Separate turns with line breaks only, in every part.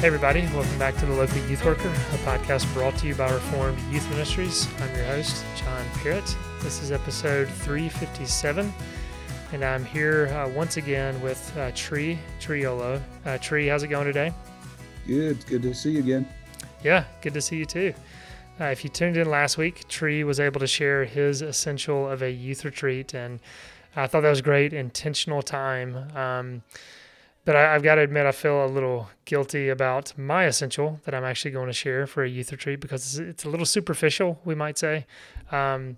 Hey, everybody, welcome back to the Local Youth Worker, a podcast brought to you by Reformed Youth Ministries. I'm your host, John Parrott. This is episode 357, and I'm here uh, once again with uh, Tree Triolo. Uh, Tree, how's it going today?
Good. Good to see you again.
Yeah, good to see you too. Uh, if you tuned in last week, Tree was able to share his essential of a youth retreat, and I thought that was great, intentional time. Um, but I, have got to admit, I feel a little guilty about my essential that I'm actually going to share for a youth retreat because it's, it's a little superficial, we might say. Um,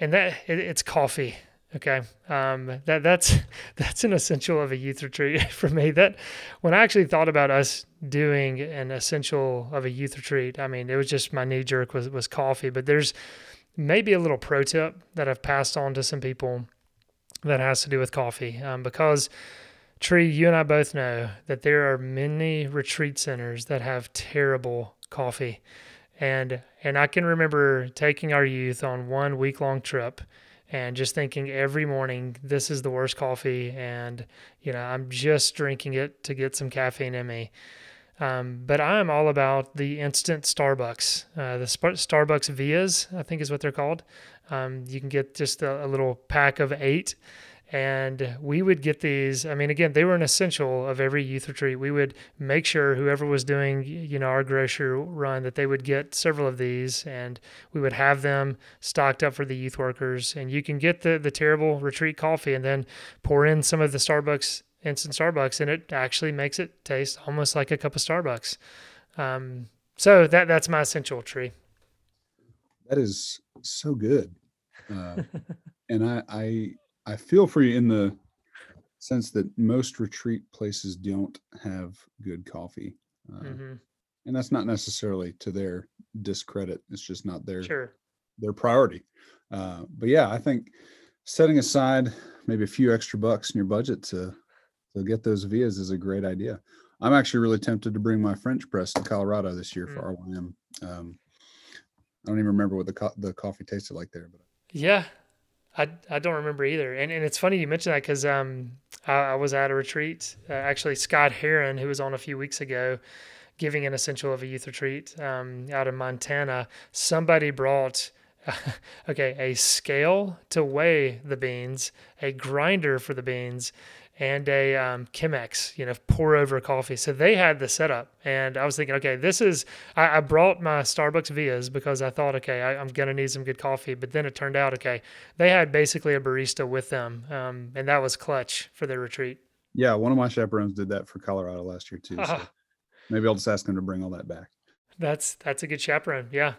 and that it, it's coffee. Okay, um, that that's that's an essential of a youth retreat for me. That when I actually thought about us doing an essential of a youth retreat, I mean, it was just my knee jerk was was coffee. But there's maybe a little pro tip that I've passed on to some people that has to do with coffee um, because Tree, you and I both know that there are many retreat centers that have terrible coffee. And and I can remember taking our youth on one week long trip and just thinking every morning this is the worst coffee and you know I'm just drinking it to get some caffeine in me. Um, but I'm all about the instant Starbucks, uh, the Sp- Starbucks Vias, I think is what they're called. Um, you can get just a, a little pack of eight and we would get these i mean again they were an essential of every youth retreat. We would make sure whoever was doing you know our grocery run that they would get several of these and we would have them stocked up for the youth workers. And you can get the the terrible retreat coffee and then pour in some of the starbucks instant starbucks and it actually makes it taste almost like a cup of starbucks. Um, so that that's my essential tree.
That is so good. Uh, and i i I feel for you in the sense that most retreat places don't have good coffee. Uh, mm-hmm. And that's not necessarily to their discredit. It's just not their
sure.
their priority. Uh, but yeah, I think setting aside maybe a few extra bucks in your budget to to get those vias is a great idea. I'm actually really tempted to bring my French press to Colorado this year mm. for RYM. Um, I don't even remember what the co- the coffee tasted like there, but
yeah, I, I don't remember either. And, and it's funny you mentioned that because um, I, I, was at a retreat. Uh, actually, Scott Heron, who was on a few weeks ago, giving an essential of a youth retreat um, out in Montana, somebody brought, okay, a scale to weigh the beans, a grinder for the beans, and a um, Chemex, you know, pour over coffee. So they had the setup, and I was thinking, okay, this is. I, I brought my Starbucks Vias because I thought, okay, I, am gonna need some good coffee. But then it turned out, okay, they had basically a barista with them, um, and that was clutch for their retreat.
Yeah, one of my chaperones did that for Colorado last year too. So uh, maybe I'll just ask them to bring all that back.
That's that's a good chaperone. Yeah.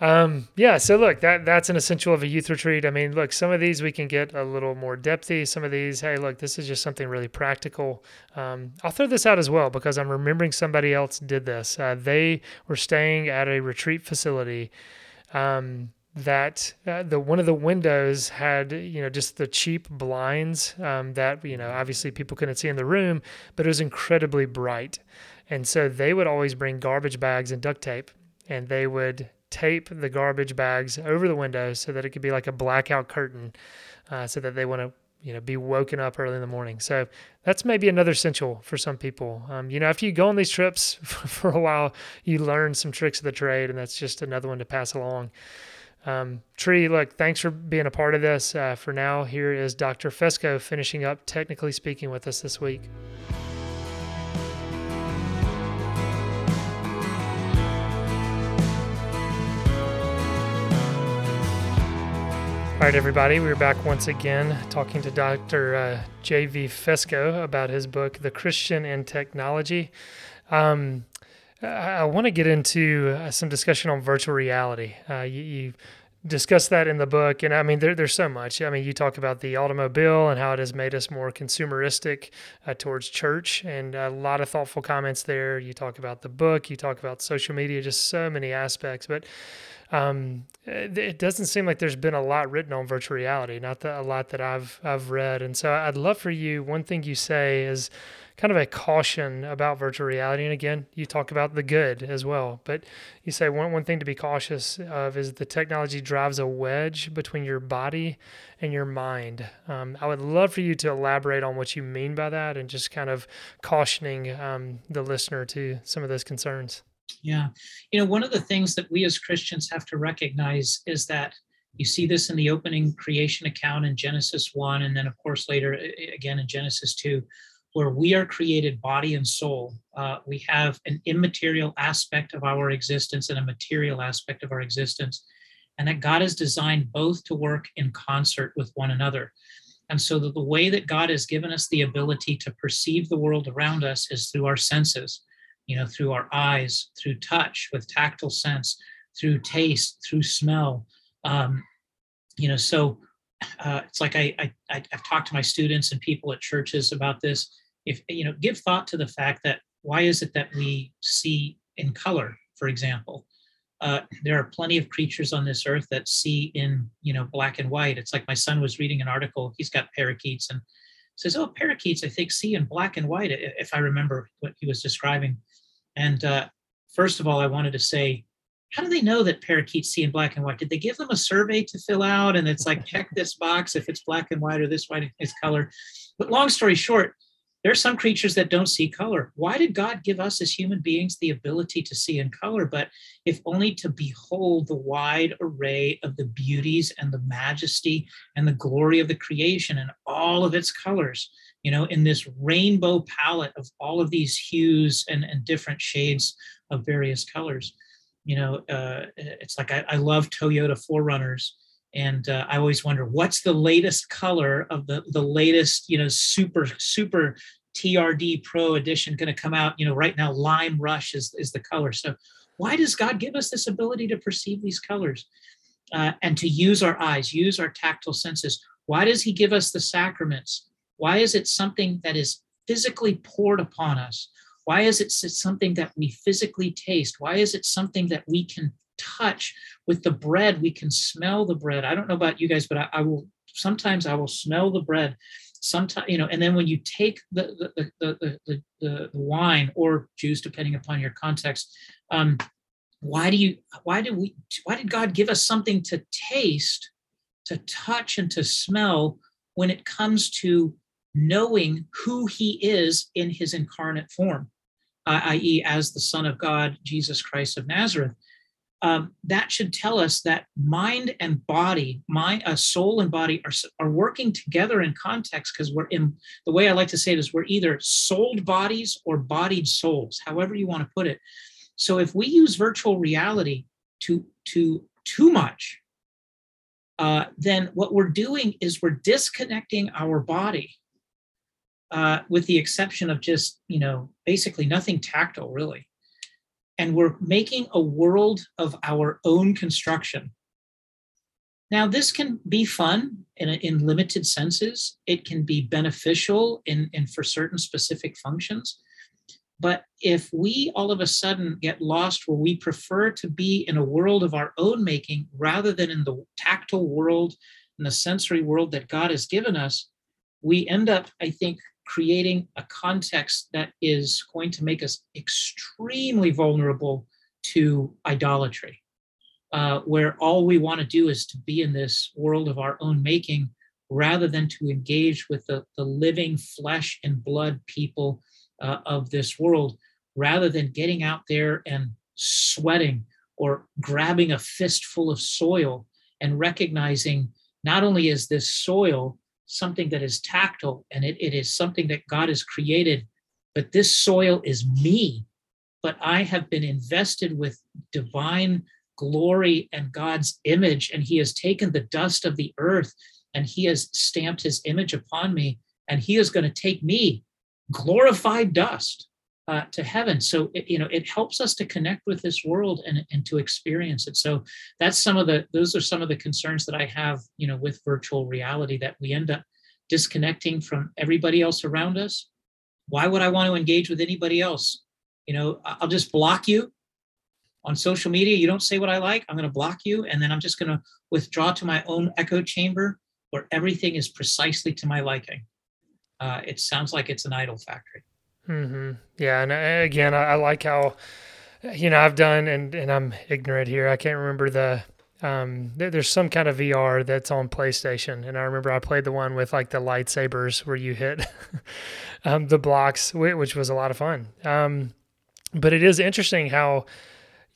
Um, yeah, so look, that that's an essential of a youth retreat. I mean, look, some of these we can get a little more depthy. Some of these, hey, look, this is just something really practical. Um, I'll throw this out as well because I'm remembering somebody else did this. Uh, they were staying at a retreat facility. Um, that uh, the one of the windows had you know just the cheap blinds um, that you know obviously people couldn't see in the room, but it was incredibly bright, and so they would always bring garbage bags and duct tape, and they would tape the garbage bags over the windows so that it could be like a blackout curtain uh, so that they want to you know be woken up early in the morning. So that's maybe another essential for some people. Um, you know after you go on these trips for a while you learn some tricks of the trade and that's just another one to pass along. Um, tree look thanks for being a part of this. Uh, for now here is dr fesko finishing up technically speaking with us this week All right, everybody, we're back once again talking to Dr. Uh, J.V. Fesko about his book, The Christian and Technology. Um, I, I want to get into uh, some discussion on virtual reality. Uh, you, you, discuss that in the book. And I mean, there, there's so much. I mean, you talk about the automobile and how it has made us more consumeristic uh, towards church, and a lot of thoughtful comments there. You talk about the book, you talk about social media, just so many aspects. But um, it doesn't seem like there's been a lot written on virtual reality, not a lot that I've I've read. And so I'd love for you. One thing you say is kind of a caution about virtual reality. And again, you talk about the good as well, but you say one, one thing to be cautious of is the technology drives a wedge between your body and your mind. Um, I would love for you to elaborate on what you mean by that and just kind of cautioning um, the listener to some of those concerns.
Yeah. You know, one of the things that we as Christians have to recognize is that you see this in the opening creation account in Genesis 1, and then, of course, later again in Genesis 2 where we are created body and soul. Uh, we have an immaterial aspect of our existence and a material aspect of our existence, and that God has designed both to work in concert with one another. And so the, the way that God has given us the ability to perceive the world around us is through our senses, you know, through our eyes, through touch with tactile sense, through taste, through smell. Um, you know, so uh, it's like I, I I've talked to my students and people at churches about this. If you know give thought to the fact that why is it that we see in color for example? Uh, there are plenty of creatures on this earth that see in you know black and white. It's like my son was reading an article he's got parakeets and says oh parakeets i think see in black and white. If i remember what he was describing and uh, first of all i wanted to say how do they know that parakeets see in black and white? Did they give them a survey to fill out? And it's like check this box if it's black and white or this white is color. But long story short there are some creatures that don't see color. Why did God give us as human beings the ability to see in color, but if only to behold the wide array of the beauties and the majesty and the glory of the creation and all of its colors, you know, in this rainbow palette of all of these hues and, and different shades of various colors. You know, uh, it's like I, I love Toyota 4Runners and uh, I always wonder what's the latest color of the the latest you know super super TRD Pro edition going to come out. You know, right now lime rush is is the color. So why does God give us this ability to perceive these colors uh, and to use our eyes, use our tactile senses? Why does He give us the sacraments? Why is it something that is physically poured upon us? Why is it something that we physically taste? Why is it something that we can touch with the bread we can smell the bread i don't know about you guys but i, I will sometimes i will smell the bread sometimes you know and then when you take the the the the, the, the, wine or juice depending upon your context um why do you why did we why did god give us something to taste to touch and to smell when it comes to knowing who he is in his incarnate form uh, i.e as the son of god jesus christ of nazareth um, that should tell us that mind and body, my uh, soul and body are, are working together in context because we're in the way I like to say it is we're either souled bodies or bodied souls, however you want to put it. So if we use virtual reality to to too much, uh, then what we're doing is we're disconnecting our body, uh, with the exception of just you know basically nothing tactile really and we're making a world of our own construction. Now, this can be fun in, in limited senses. It can be beneficial in, in for certain specific functions. But if we all of a sudden get lost where we prefer to be in a world of our own making rather than in the tactile world and the sensory world that God has given us, we end up, I think, creating a context that is going to make us extremely vulnerable to idolatry, uh, where all we want to do is to be in this world of our own making rather than to engage with the, the living flesh and blood people uh, of this world, rather than getting out there and sweating or grabbing a fistful of soil and recognizing not only is this soil something that is tactile and it, it is something that God has created. But this soil is me. But I have been invested with divine glory and God's image, and He has taken the dust of the earth and He has stamped His image upon me, and He is going to take me, glorified dust, uh, to heaven. So it, you know, it helps us to connect with this world and, and to experience it. So that's some of the those are some of the concerns that I have, you know, with virtual reality that we end up disconnecting from everybody else around us. Why would I want to engage with anybody else? You know, I'll just block you on social media. You don't say what I like, I'm going to block you, and then I'm just going to withdraw to my own echo chamber where everything is precisely to my liking. Uh, it sounds like it's an idol factory.
Mm-hmm. Yeah, and uh, again, I, I, like how you know I've done, and and I'm ignorant here. I can't remember the. Um, there's some kind of VR that's on PlayStation, and I remember I played the one with like the lightsabers where you hit um, the blocks, which was a lot of fun. Um, but it is interesting how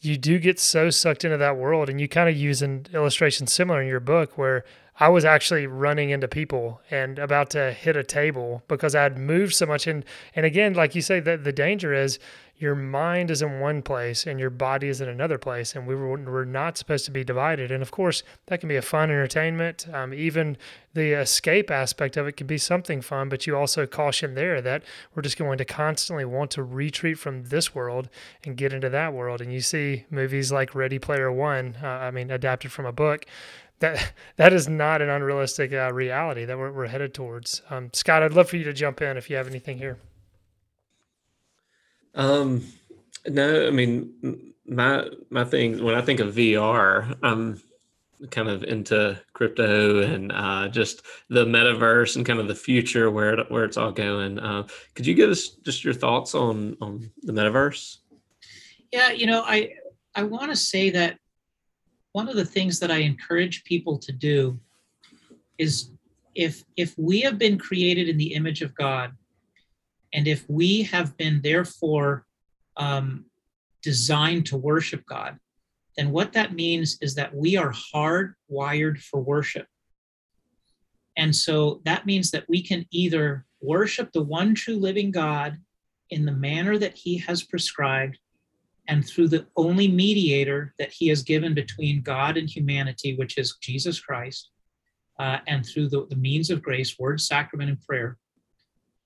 you do get so sucked into that world, and you kind of use an illustration similar in your book where I was actually running into people and about to hit a table because I'd moved so much. And and again, like you say, that the danger is your mind is in one place and your body is in another place, and we were we're not supposed to be divided. And of course, that can be a fun entertainment. Um, even the escape aspect of it can be something fun, but you also caution there that we're just going to constantly want to retreat from this world and get into that world. And you see movies like Ready Player One, uh, I mean, adapted from a book that that is not an unrealistic uh, reality that we're, we're headed towards. Um, Scott, I'd love for you to jump in if you have anything here.
Um, no, I mean my my thing when I think of VR, I'm kind of into crypto and uh, just the metaverse and kind of the future where it, where it's all going. Uh, could you give us just your thoughts on on the metaverse?
Yeah, you know, I I want to say that one of the things that I encourage people to do is if if we have been created in the image of God, and if we have been therefore um, designed to worship God, then what that means is that we are hardwired for worship. And so that means that we can either worship the one true living God in the manner that he has prescribed, and through the only mediator that he has given between God and humanity, which is Jesus Christ, uh, and through the, the, means of grace, word, sacrament, and prayer,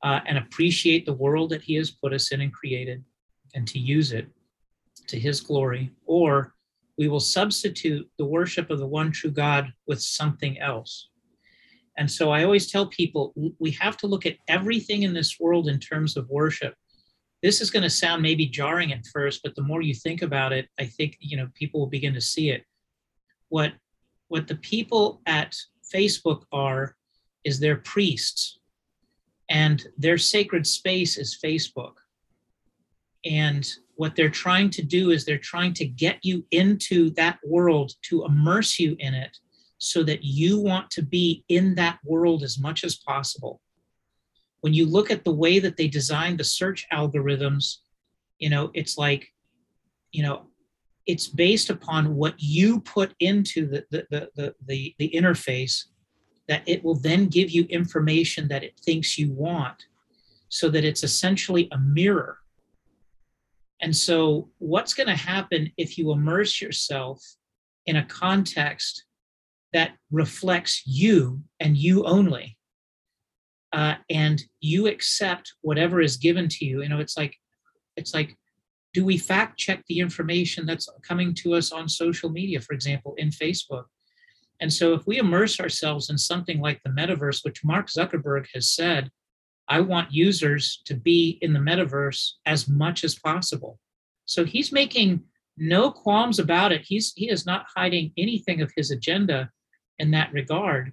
uh, and appreciate the world that he has put us in and created, and to use it to his glory, or we will substitute the worship of the one true God with something else. And so I always tell people we have to look at everything in this world in terms of worship this is going to sound maybe jarring at first but the more you think about it i think you know people will begin to see it. What what the people at facebook are is their priests and their sacred space is facebook. And what they're trying to do is they're trying to get you into that world to immerse you in it so that you want to be in that world as much as possible when you look at the way that they designed the search algorithms, you know, it's like, you know, it's based upon what you put into the the the the, the, the interface that it will then give you information that it thinks you want so that it's essentially a mirror. And so what's going to happen if you immerse yourself in a context that reflects you and you only uh, and you accept whatever is given to you. You know it's like it's like do we fact check the information that's coming to us on social media for example in facebook? And so if we immerse ourselves in something like the metaverse which mark zuckerberg has said i want users to be in the metaverse as much as possible. So he's making no qualms about it. He's he is not hiding anything of his agenda in that regard.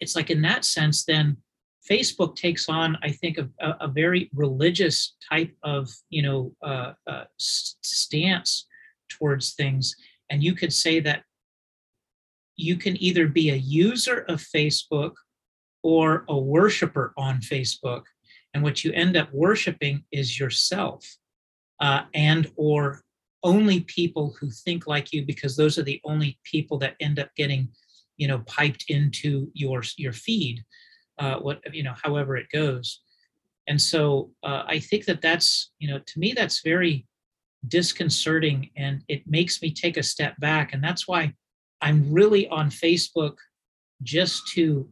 It's like in that sense then Facebook takes on, I think, a, a very religious type of, you know, uh, uh, stance towards things, and you could say that you can either be a user of Facebook or a worshiper on Facebook, and what you end up worshiping is yourself, uh, and or only people who think like you, because those are the only people that end up getting, you know, piped into your your feed uh, what you know, however it goes. And so uh, I think that that's you know, to me, that's very disconcerting, and it makes me take a step back. And that's why I'm really on Facebook just to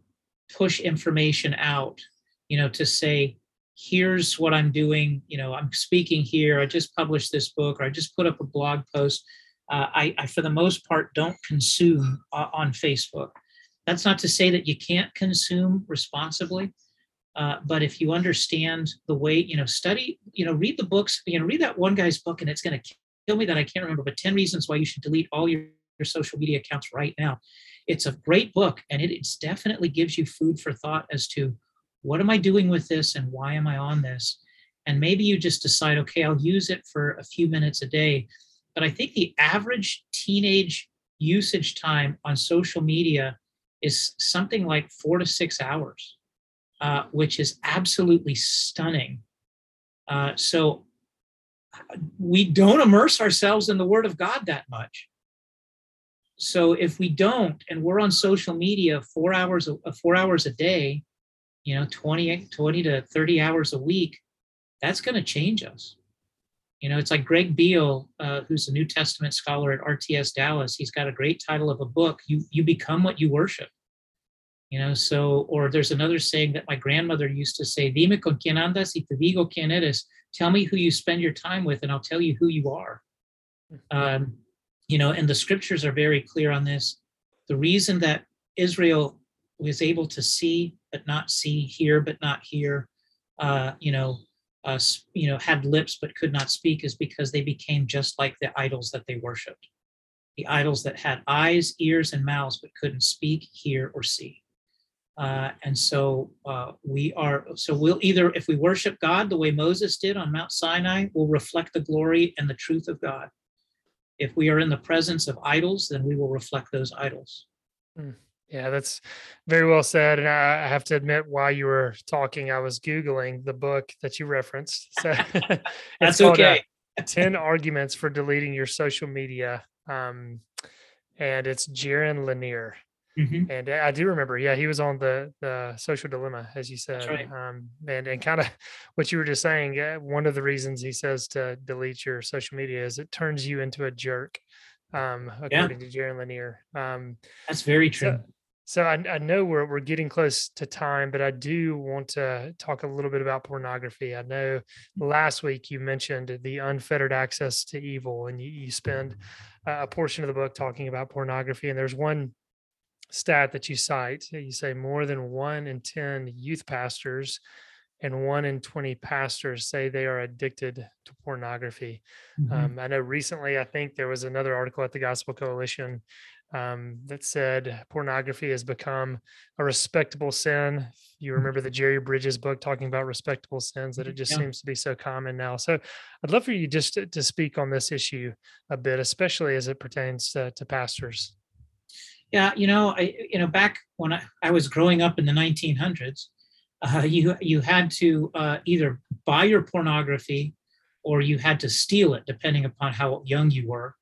push information out, you know, to say, here's what I'm doing. You know, I'm speaking here. I just published this book, or I just put up a blog post. Uh, I, I, for the most part, don't consume uh, on Facebook. That's not to say that you can't consume responsibly, uh, but if you understand the way, you know, study, you know, read the books, you know, read that one guy's book, and it's going to kill me that I can't remember, but 10 reasons why you should delete all your, your social media accounts right now. It's a great book, and it it's definitely gives you food for thought as to what am I doing with this and why am I on this? And maybe you just decide, okay, I'll use it for a few minutes a day. But I think the average teenage usage time on social media is something like four to six hours, uh, which is absolutely stunning. Uh, so we don't immerse ourselves in the Word of God that much. So if we don't, and we're on social media four hours, four hours a day, you know 20 20 to 30 hours a week that's going to change us you know it's like greg beale uh, who's a new testament scholar at rts dallas he's got a great title of a book you you become what you worship. You know so or there's another saying that my grandmother used to say dime con quien andas y te digo quién eres. Tell me who you spend your time with and i'll tell you who you are. Mm-hmm. um, you know and the scriptures are very clear on this. The reason that israel was able to see but not see, hear but not hear, uh, you know, uh, you know, had lips but could not speak, is because they became just like the idols that they worshipped. The idols that had eyes, ears, and mouths but couldn't speak, hear, or see. Uh, and so uh, we are, so we'll either, if we worship God the way Moses did on Mount Sinai, we'll reflect the glory and the truth of God. If we are in the presence of idols, then we will reflect those idols.
Mm. Yeah, that's very well said. And I, I, have to admit, while you were talking, I was Googling the book that you referenced. So
that's okay.
Uh, 10 Arguments for Deleting Your Social Media. Um, and it's Jaron Lanier. Mm-hmm. And I do remember, yeah, he was on the the social dilemma, as you said.
Right.
Um, and and kind of what you were just saying. Uh, one of the reasons he says to delete your social media is it turns you into a jerk um, according yeah. to Jaron Lanier. Um,
That's very true.
So, so I, I, know we're we're getting close to time, but I do want to talk a little bit about pornography. I know last week you mentioned the unfettered access to evil, and you, you spend a portion of the book talking about pornography. And there's one stat that you cite. You say more than one in ten youth pastors and one in 20 pastors say they are addicted to pornography. Mm-hmm. Um, I know recently, I think there was another article at the Gospel Coalition um, that said pornography has become a respectable sin. You mm. remember the Jerry Bridges book talking about respectable sins, that it just yeah. seems to be so common now. So I'd love for you just to, to, speak on this issue a bit, especially as it pertains to, to pastors.
Yeah, you know, I you know back when I, I was growing up in the 1900s, uh, you you had to uh, either buy your pornography or you had to steal it, depending upon how young you were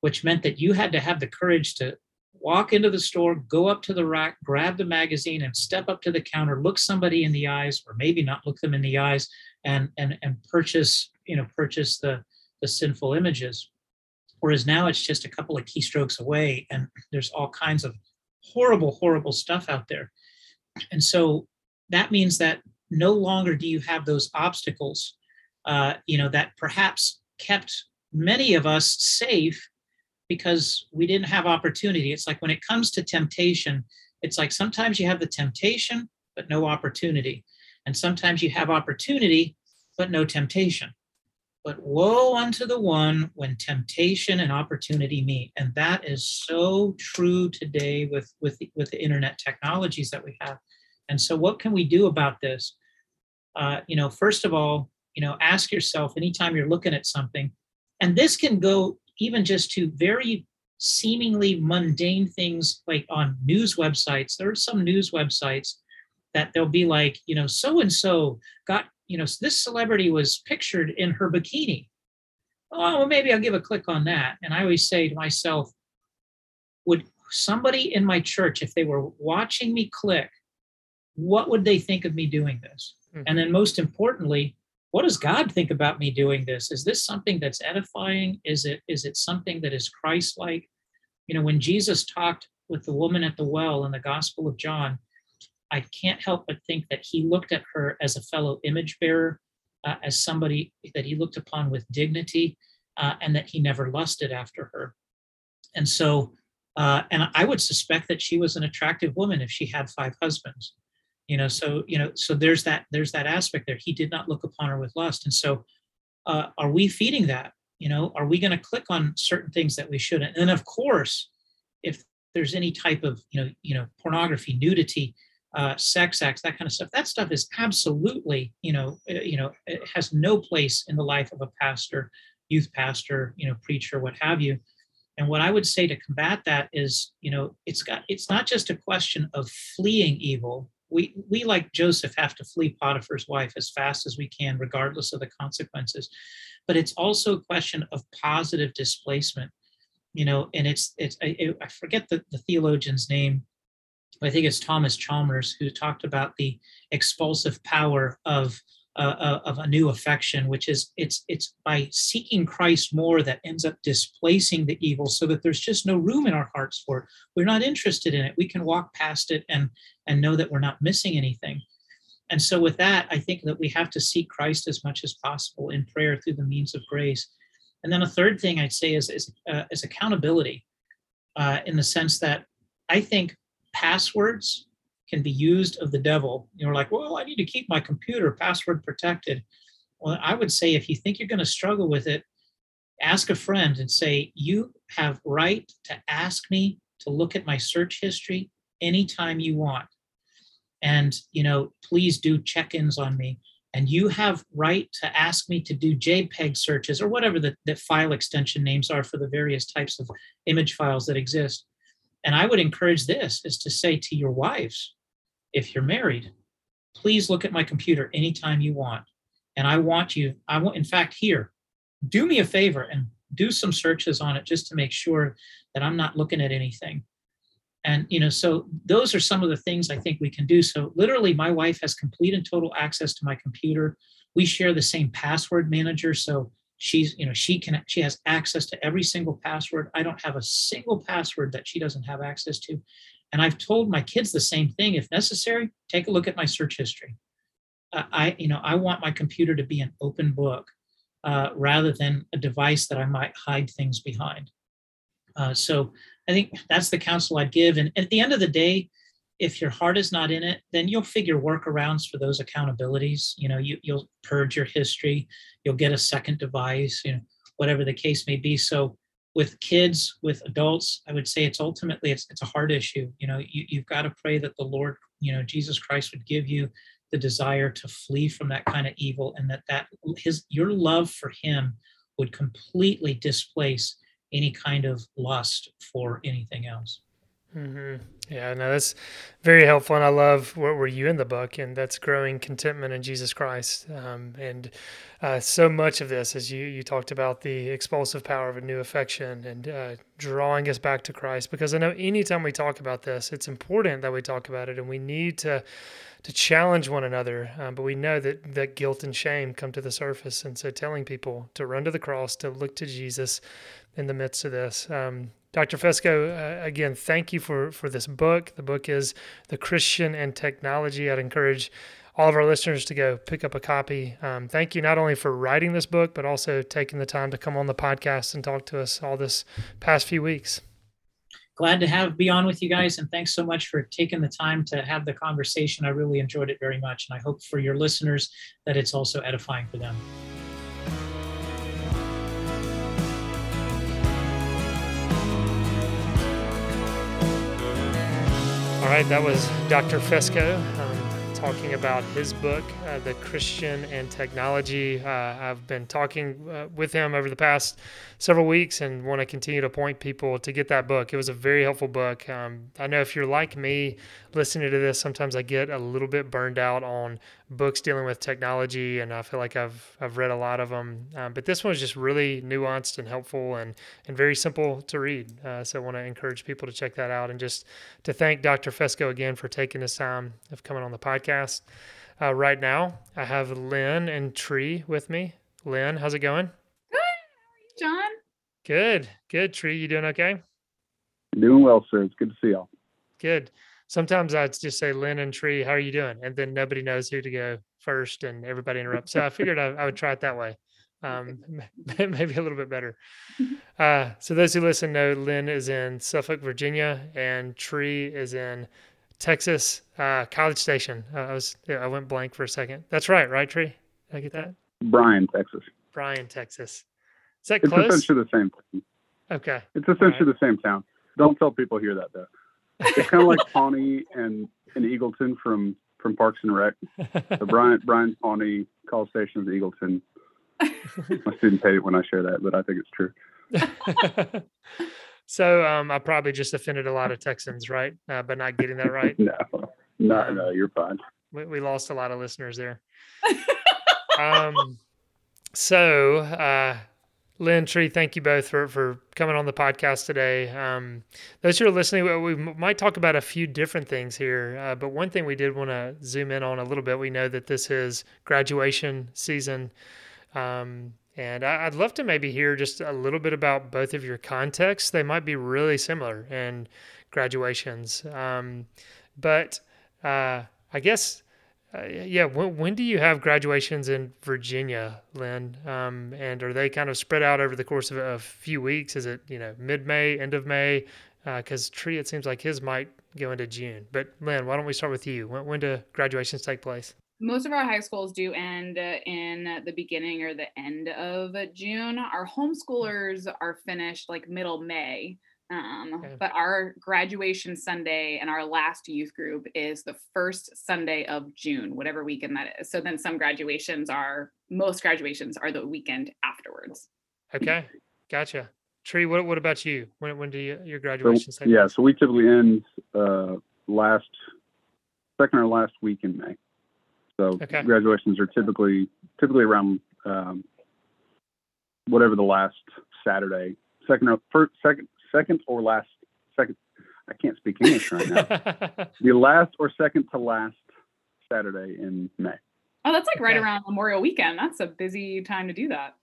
which meant that you had to have the courage to walk into the store, go up to the rack, grab the magazine, and step up to the counter, look somebody in the eyes, or maybe not look them in the eyes, and and and purchase, you know, purchase the the sinful images. Whereas now it's just a couple of keystrokes away, and there's all kinds of horrible, horrible stuff out there. And so that means that no longer do you have those obstacles, uh, you know, that perhaps kept many of us safe because we didn't have opportunity. It's like when it comes to temptation, it's like sometimes you have the temptation, but no opportunity. And sometimes you have opportunity, but no temptation. But woe unto the one when temptation and opportunity meet. And that is so true today with, with, with the internet technologies that we have. And so, what can we do about this? Uh, you know, first of all, you know, ask yourself anytime you're looking at something, and this can go even just to very seemingly mundane things like on news websites. There are some news websites that they'll be like, you know, so and so got, you know, this celebrity was pictured in her bikini. Oh, well, maybe I'll give a click on that. And I always say to myself, would somebody in my church, if they were watching me click, what would they think of me doing this? Mm-hmm. And then most importantly, what does God think about me doing this? Is this something that's edifying? Is it is it something that is Christ-like? You know, when Jesus talked with the woman at the well in the Gospel of John, I can't help but think that he looked at her as a fellow image bearer, uh, as somebody that he looked upon with dignity, uh, and that he never lusted after her. And so, uh, and I would suspect that she was an attractive woman if she had five husbands. You know, so you know, so there's that there's that aspect there. He did not look upon her with lust, and so uh, are we feeding that? You know, are we going to click on certain things that we shouldn't? And of course, if there's any type of you know you know pornography, nudity, uh, sex acts, that kind of stuff. That stuff is absolutely, you know, uh, you know, it has no place in the life of a pastor, youth pastor, you know, preacher, what have you. And what I would say to combat that is, you know, it's got it's not just a question of fleeing evil. We we like Joseph have to flee Potiphar's wife as fast as we can, regardless of the consequences. But it's also a question of positive displacement, you know. And it's it's I, I forget the, the theologian's name I think it's Thomas Chalmers who talked about the expulsive power of uh, uh, of a new affection, which is it's it's by seeking Christ more that ends up displacing the evil, so that there's just no room in our hearts for it. We're not interested in it. We can walk past it and and know that we're not missing anything. And so, with that, I think that we have to seek Christ as much as possible in prayer through the means of grace. And then a third thing I'd say is is, uh, is accountability, uh, in the sense that I think passwords can be used of the devil. You're like, well, I need to keep my computer password protected. Well, I would say if you think you're going to struggle with it, ask a friend and say, you have right to ask me to look at my search history anytime you want. And, you know, please do check-ins on me. And you have right to ask me to do JPEG searches or whatever the, the file extension names are for the various types of image files that exist. And I would encourage this is to say to your wives, if you're married, please look at my computer anytime you want. And I want you, I want, in fact, here, do me a favor and do some searches on it just to make sure that I'm not looking at anything. And, you know, so those are some of the things I think we can do. So literally, my wife has complete and total access to my computer. We share the same password manager. So she's you know she can she has access to every single password i don't have a single password that she doesn't have access to and i've told my kids the same thing if necessary take a look at my search history uh, i you know i want my computer to be an open book uh, rather than a device that i might hide things behind uh, so i think that's the counsel i'd give and at the end of the day if your heart is not in it, then you'll figure workarounds for those accountabilities. You know, you, you'll purge your history, you'll get a second device, you know, whatever the case may be. So with kids, with adults, I would say it's ultimately it's it's a hard issue. You know, you, you've got to pray that the Lord, you know, Jesus Christ would give you the desire to flee from that kind of evil and that that his your love for him would completely displace any kind of lust for anything else.
Mm-hmm. Yeah, no, that's very helpful, and I love what were you in the book, and that's growing contentment in Jesus Christ. Um, and uh, so much of this, as you you talked about the expulsive power of a new affection and uh, drawing us back to Christ, because I know anytime we talk about this, it's important that we talk about it, and we need to to challenge one another. Um, but we know that that guilt and shame come to the surface, and so telling people to run to the cross, to look to Jesus in the midst of this. Um, Dr. Fesko, uh, again, thank you for, for this book. The book is The Christian and Technology. I'd encourage all of our listeners to go pick up a copy. Um, thank you not only for writing this book, but also taking the time to come on the podcast and talk to us all this past few weeks.
Glad to have be on with you guys, and thanks so much for taking the time to have the conversation. I really enjoyed it very much, and I hope for your listeners that it's also edifying for them.
All right, that was Dr. Fesko um, talking about his book, uh, The Christian and Technology. Uh, I've been talking uh, with him over the past several weeks and want to continue to point people to get that book. It was a very helpful book. Um, I know if you're like me listening to this, sometimes I get a little bit burned out on books dealing with technology, and I feel like I've I've read a lot of them. Um, but this one was just really nuanced and helpful and and very simple to read. Uh, so I want to encourage people to check that out and just to thank Dr. Fesko again for taking this time of coming on the podcast. Uh, right now, I have Lynne and Tree with me. Lynne, how's it going? Good.
How are you, John?
Good, good. Tree, you doing okay?
Doing well, sir. It's good to see y'all.
Good. sometimes I'd just say Lynne and Tree, how are you doing? And then nobody knows who to go first, and everybody interrupts. So I figured I, I would try it that way. Um, maybe a little bit better. Uh, so those who listen know Lynne is in Suffolk, Virginia, and Tree is in Texas, uh, College Station. Uh, I was yeah, I went blank for a second. That's right, right, Tree? Did I get that?
Bryan, Texas.
Bryan, Texas. Is that
It's
close?
essentially the same thing.
Okay.
It's essentially the same town. Don't tell people here that though. It's kind of like Pawnee and, and Eagleton from from Parks and Rec. So Bryan Bryan's Pawnee, College Station is Eagleton. My students hate it when I share that, but I think it's true.
So um, I probably just offended a lot of Texans, right? Uh, by not getting that right.
No, no,
Um,
no, you're fine.
We, we lost a lot of listeners there. um, so, uh, Lynne, Tree, thank you both for, for coming on the podcast today. Um, those who are listening, we, we might talk about a few different things here, uh, but one thing we did want to zoom in on a little bit. We know that this is graduation season. Um, and I'd love to maybe hear just a little bit about both of your contexts. They might be really similar in graduations. Um, but uh, I guess, uh, yeah, when, when do you have graduations in Virginia, Lynne? Um, and are they kind of spread out over the course of a, few weeks? Is it, you know, mid May, end of May? Because Tree, it seems like his might go into June. But Lynne, why don't we start with you? When, when do graduations take place?
Most of our high schools do end uh, in the beginning or the end of June. Our homeschoolers are finished like middle May. Um,
Okay.
But our graduation Sunday and our last youth group is the first Sunday of June, whatever weekend that is. So then some graduations are, most graduations are the weekend afterwards.
Okay, gotcha. Tree, what, what about you? When, when do you, your
So, yeah, so we typically end uh, last second or last week in May. So
Okay.
graduations are typically typically around um, whatever the last Saturday, second or first, second second or last second. I can't speak English right now. the last or second to last Saturday in May.
Oh, that's like right
Okay.
around Memorial Weekend. That's a busy time to do that.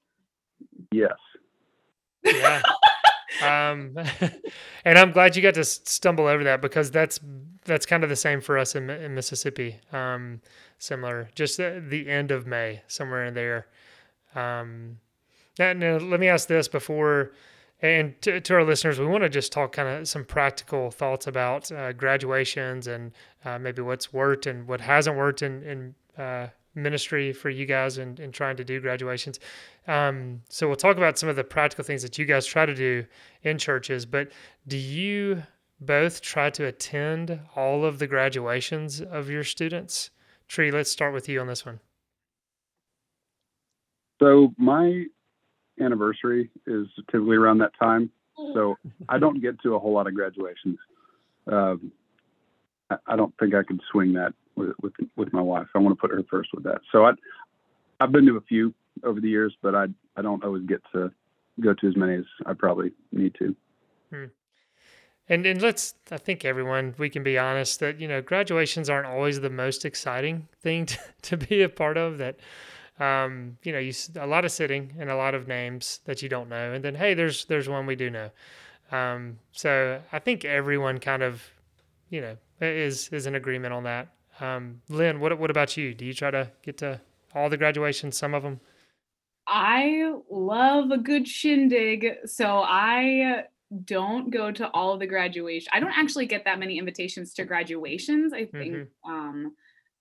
Yes.
yeah. Um, and I'm glad you got to stumble over that because that's that's kind of the same for us in, in Mississippi. Um, similar, just the, the end of May, somewhere in there. Um, uh, let me ask this before, and to, to our listeners, we want to just talk kind of some practical thoughts about uh, graduations and uh, maybe what's worked and what hasn't worked in in uh, ministry for you guys in, in trying to do graduations. Um, so we'll talk about some of the practical things that you guys try to do in churches. But do you both try to attend all of the graduations of your students? Tree, let's start with you on this one.
So my anniversary is typically around that time. So I don't get to a whole lot of graduations. Um, I, I don't think I could swing that with, with with my wife. I want to put her first with that. So I I've been to a few over the years, but I I don't always get to go to as many as I probably need to.
And and let's I think everyone we can be honest that you know graduations aren't always the most exciting thing to, to be a part of that um, you know you a lot of sitting and a lot of names that you don't know and then hey there's there's one we do know um, so I think everyone kind of you know is is in agreement on that um, Lynne what what about you do you try to get to all the graduations some of them
I love a good shindig. So I don't go to all the graduation. I don't actually get that many invitations to graduations, I think,
Mhm.
um,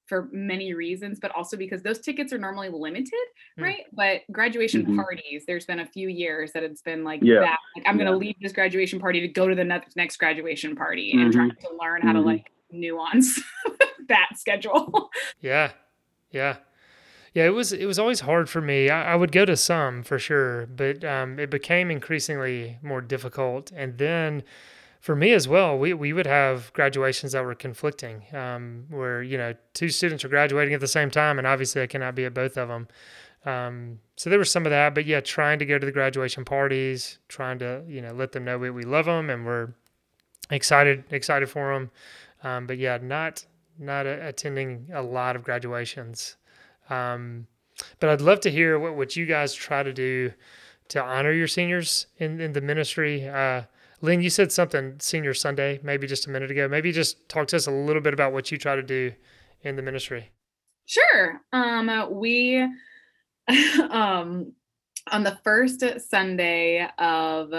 for many reasons, but also because those tickets are normally limited,
Mm.
right? But graduation
Mhm.
parties, there's been a few years that it's been like
Yeah.
that. Like I'm
Yeah.
gonna leave this graduation party to go to the next next graduation party and trying to learn how to
Mhm.
like nuance that schedule.
Yeah, yeah, yeah. It was it was always hard for me. I, I would go to some for sure, but um, it became increasingly more difficult. And then for me as well, we we would have graduations that were conflicting, um, where you know two students are graduating at the same time, and obviously I cannot be at both of them. Um, so there was some of that, but yeah, trying to go to the graduation parties, trying to you know let them know we, we love them and we're excited excited for them. Um, but yeah, not not a, attending a lot of graduations. Um, but I'd love to hear what, what you guys try to do to honor your seniors in, in the ministry. Uh, Lynne, you said something Senior Sunday, maybe just a minute ago. Maybe just talk to us a little bit about what you try to do in the ministry.
Sure. Um, we um, on the first Sunday of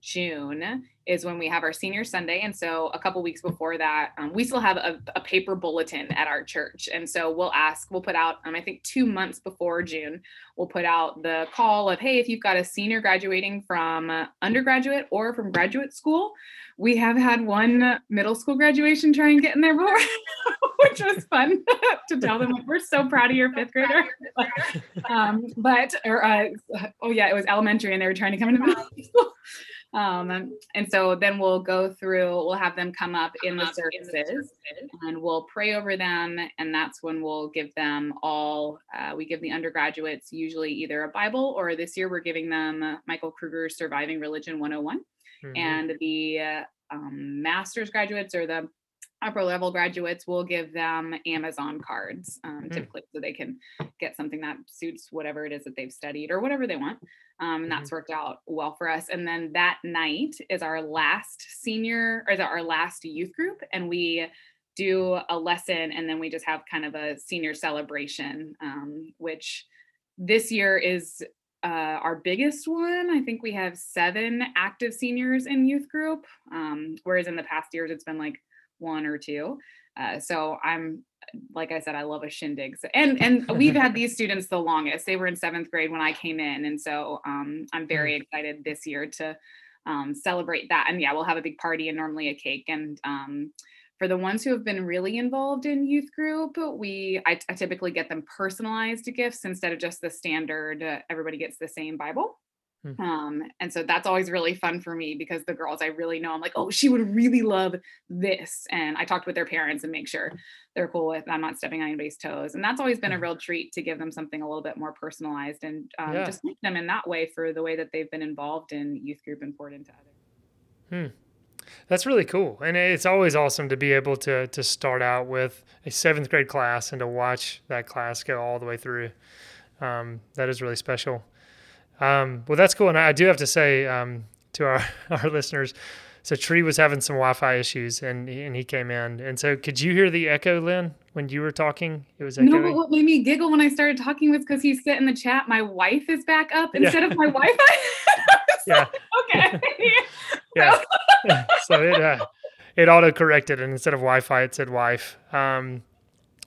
June is when we have our senior Sunday. And so a couple weeks before that, um, we still have a, a, paper bulletin at our church. And so we'll ask, we'll put out, um, I think two months before June, we'll put out the call of, hey, if you've got a senior graduating from uh, undergraduate or from graduate school, we have had one middle school graduation try and get in there before, which was fun to tell them we're so proud of your fifth grader. um, but, or, uh, oh yeah, it was elementary and they were trying to come into middle school. Um, and so then we'll go through, we'll have them come up in the services and we'll pray over them. And that's when we'll give them all, uh, we give the undergraduates usually either a Bible or this year we're giving them Michael Kruger's Surviving Religion 101. Mm-hmm. And the uh, um, master's graduates or the upper level graduates will give them Amazon cards um, mm. typically so they can get something that suits whatever it is that they've studied or whatever they want. Um, and that's mm-hmm. worked out well for us. And then that night is our last senior or is our last youth group. And we do a lesson and then we just have kind of a senior celebration, um, which this year is uh, our biggest one. I think we have seven active seniors in youth group, um, whereas in the past years it's been like one or two. Uh, so I'm like I said, I love a shindig. So, and and we've had these students the longest. They were in seventh grade when I came in, and so um, I'm very mm. excited this year to um, celebrate that. And yeah, we'll have a big party and normally a cake. And um, for the ones who have been really involved in youth group, we I, I typically get them personalized gifts instead of just the standard. Uh, everybody gets the same Bible. Hmm. Um, and so that's always really fun for me because the girls I really know, I'm like, oh, she would really love this. And I talked with their parents and make sure they're cool with I'm not stepping on anybody's toes. And that's always been a hmm. real treat to give them something a little bit more personalized and um, yeah. just meet them in that way for the way that they've been involved in youth group and poured into others.
Hmm. That's really cool. And it's always awesome to be able to to start out with a seventh grade class and to watch that class go all the way through. Um, that is really special. Um, well, that's cool. And I do have to say um, to our, our listeners, so Tree was having some Wi-Fi issues, and and he came in. And so, could you hear the echo, Lynne, when you were talking? It was echoing.
no. But what made me giggle when I started talking was because he said in the chat, "My wife is back up" instead yeah. of my Wi-Fi.
yeah.
okay.
yeah. so it uh, it auto corrected, and instead of Wi-Fi, it said wife. Um,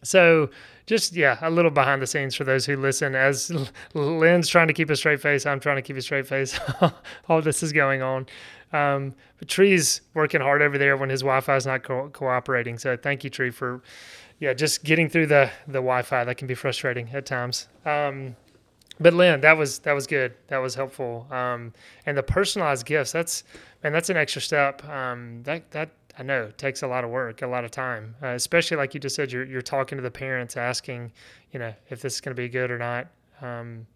so just yeah, a little behind the scenes for those who listen. As Lynne's trying to keep a straight face, I'm trying to keep a straight face. All this is going on. Um, but Tree's working hard over there when his Wi-Fi is not co- cooperating. So thank you, Tree, for yeah, just getting through the the Wi-Fi. That can be frustrating at times. Um, but Lynne, that was that was good. That was helpful. Um, and the personalized gifts. That's man, that's an extra step. Um, that that I know it takes a lot of work, a lot of time, uh, especially like you just said, you're, you're talking to the parents, asking, you know, if this is going to be good or not. Um,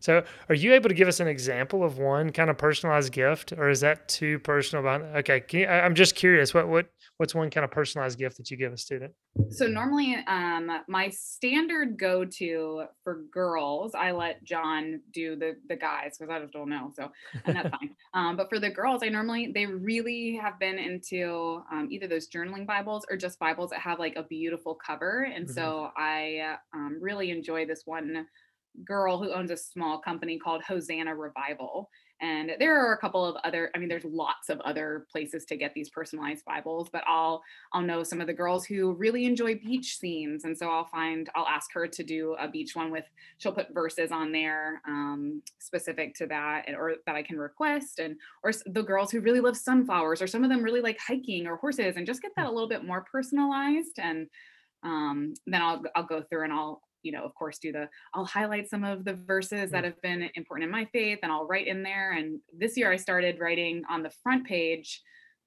so, are you able to give us an example of one kind of personalized gift, or is that too personal? About okay, you, I'm just curious. What what what's one kind of personalized gift that you give a student?
So normally, um, my standard go to for girls, I let John do the the guys because I just don't know. So and that's fine. Um, but for the girls, I normally they really have been into um, either those journaling Bibles or just Bibles that have like a beautiful cover, and mm-hmm. so I um, really enjoy this one girl who owns a small company called Hosanna Revival. And there are a couple of other, I mean, there's lots of other places to get these personalized Bibles, but I'll I'll know some of the girls who really enjoy beach scenes. And so I'll find, I'll ask her to do a beach one with, she'll put verses on there um, specific to that or that I can request. And or the girls who really love sunflowers, or some of them really like hiking or horses, and just get that a little bit more personalized. And um, then I'll I'll go through and I'll you know, of course, do the, I'll highlight some of the verses that mm. have been important in my faith and I'll write in there. And this year I started writing on the front page.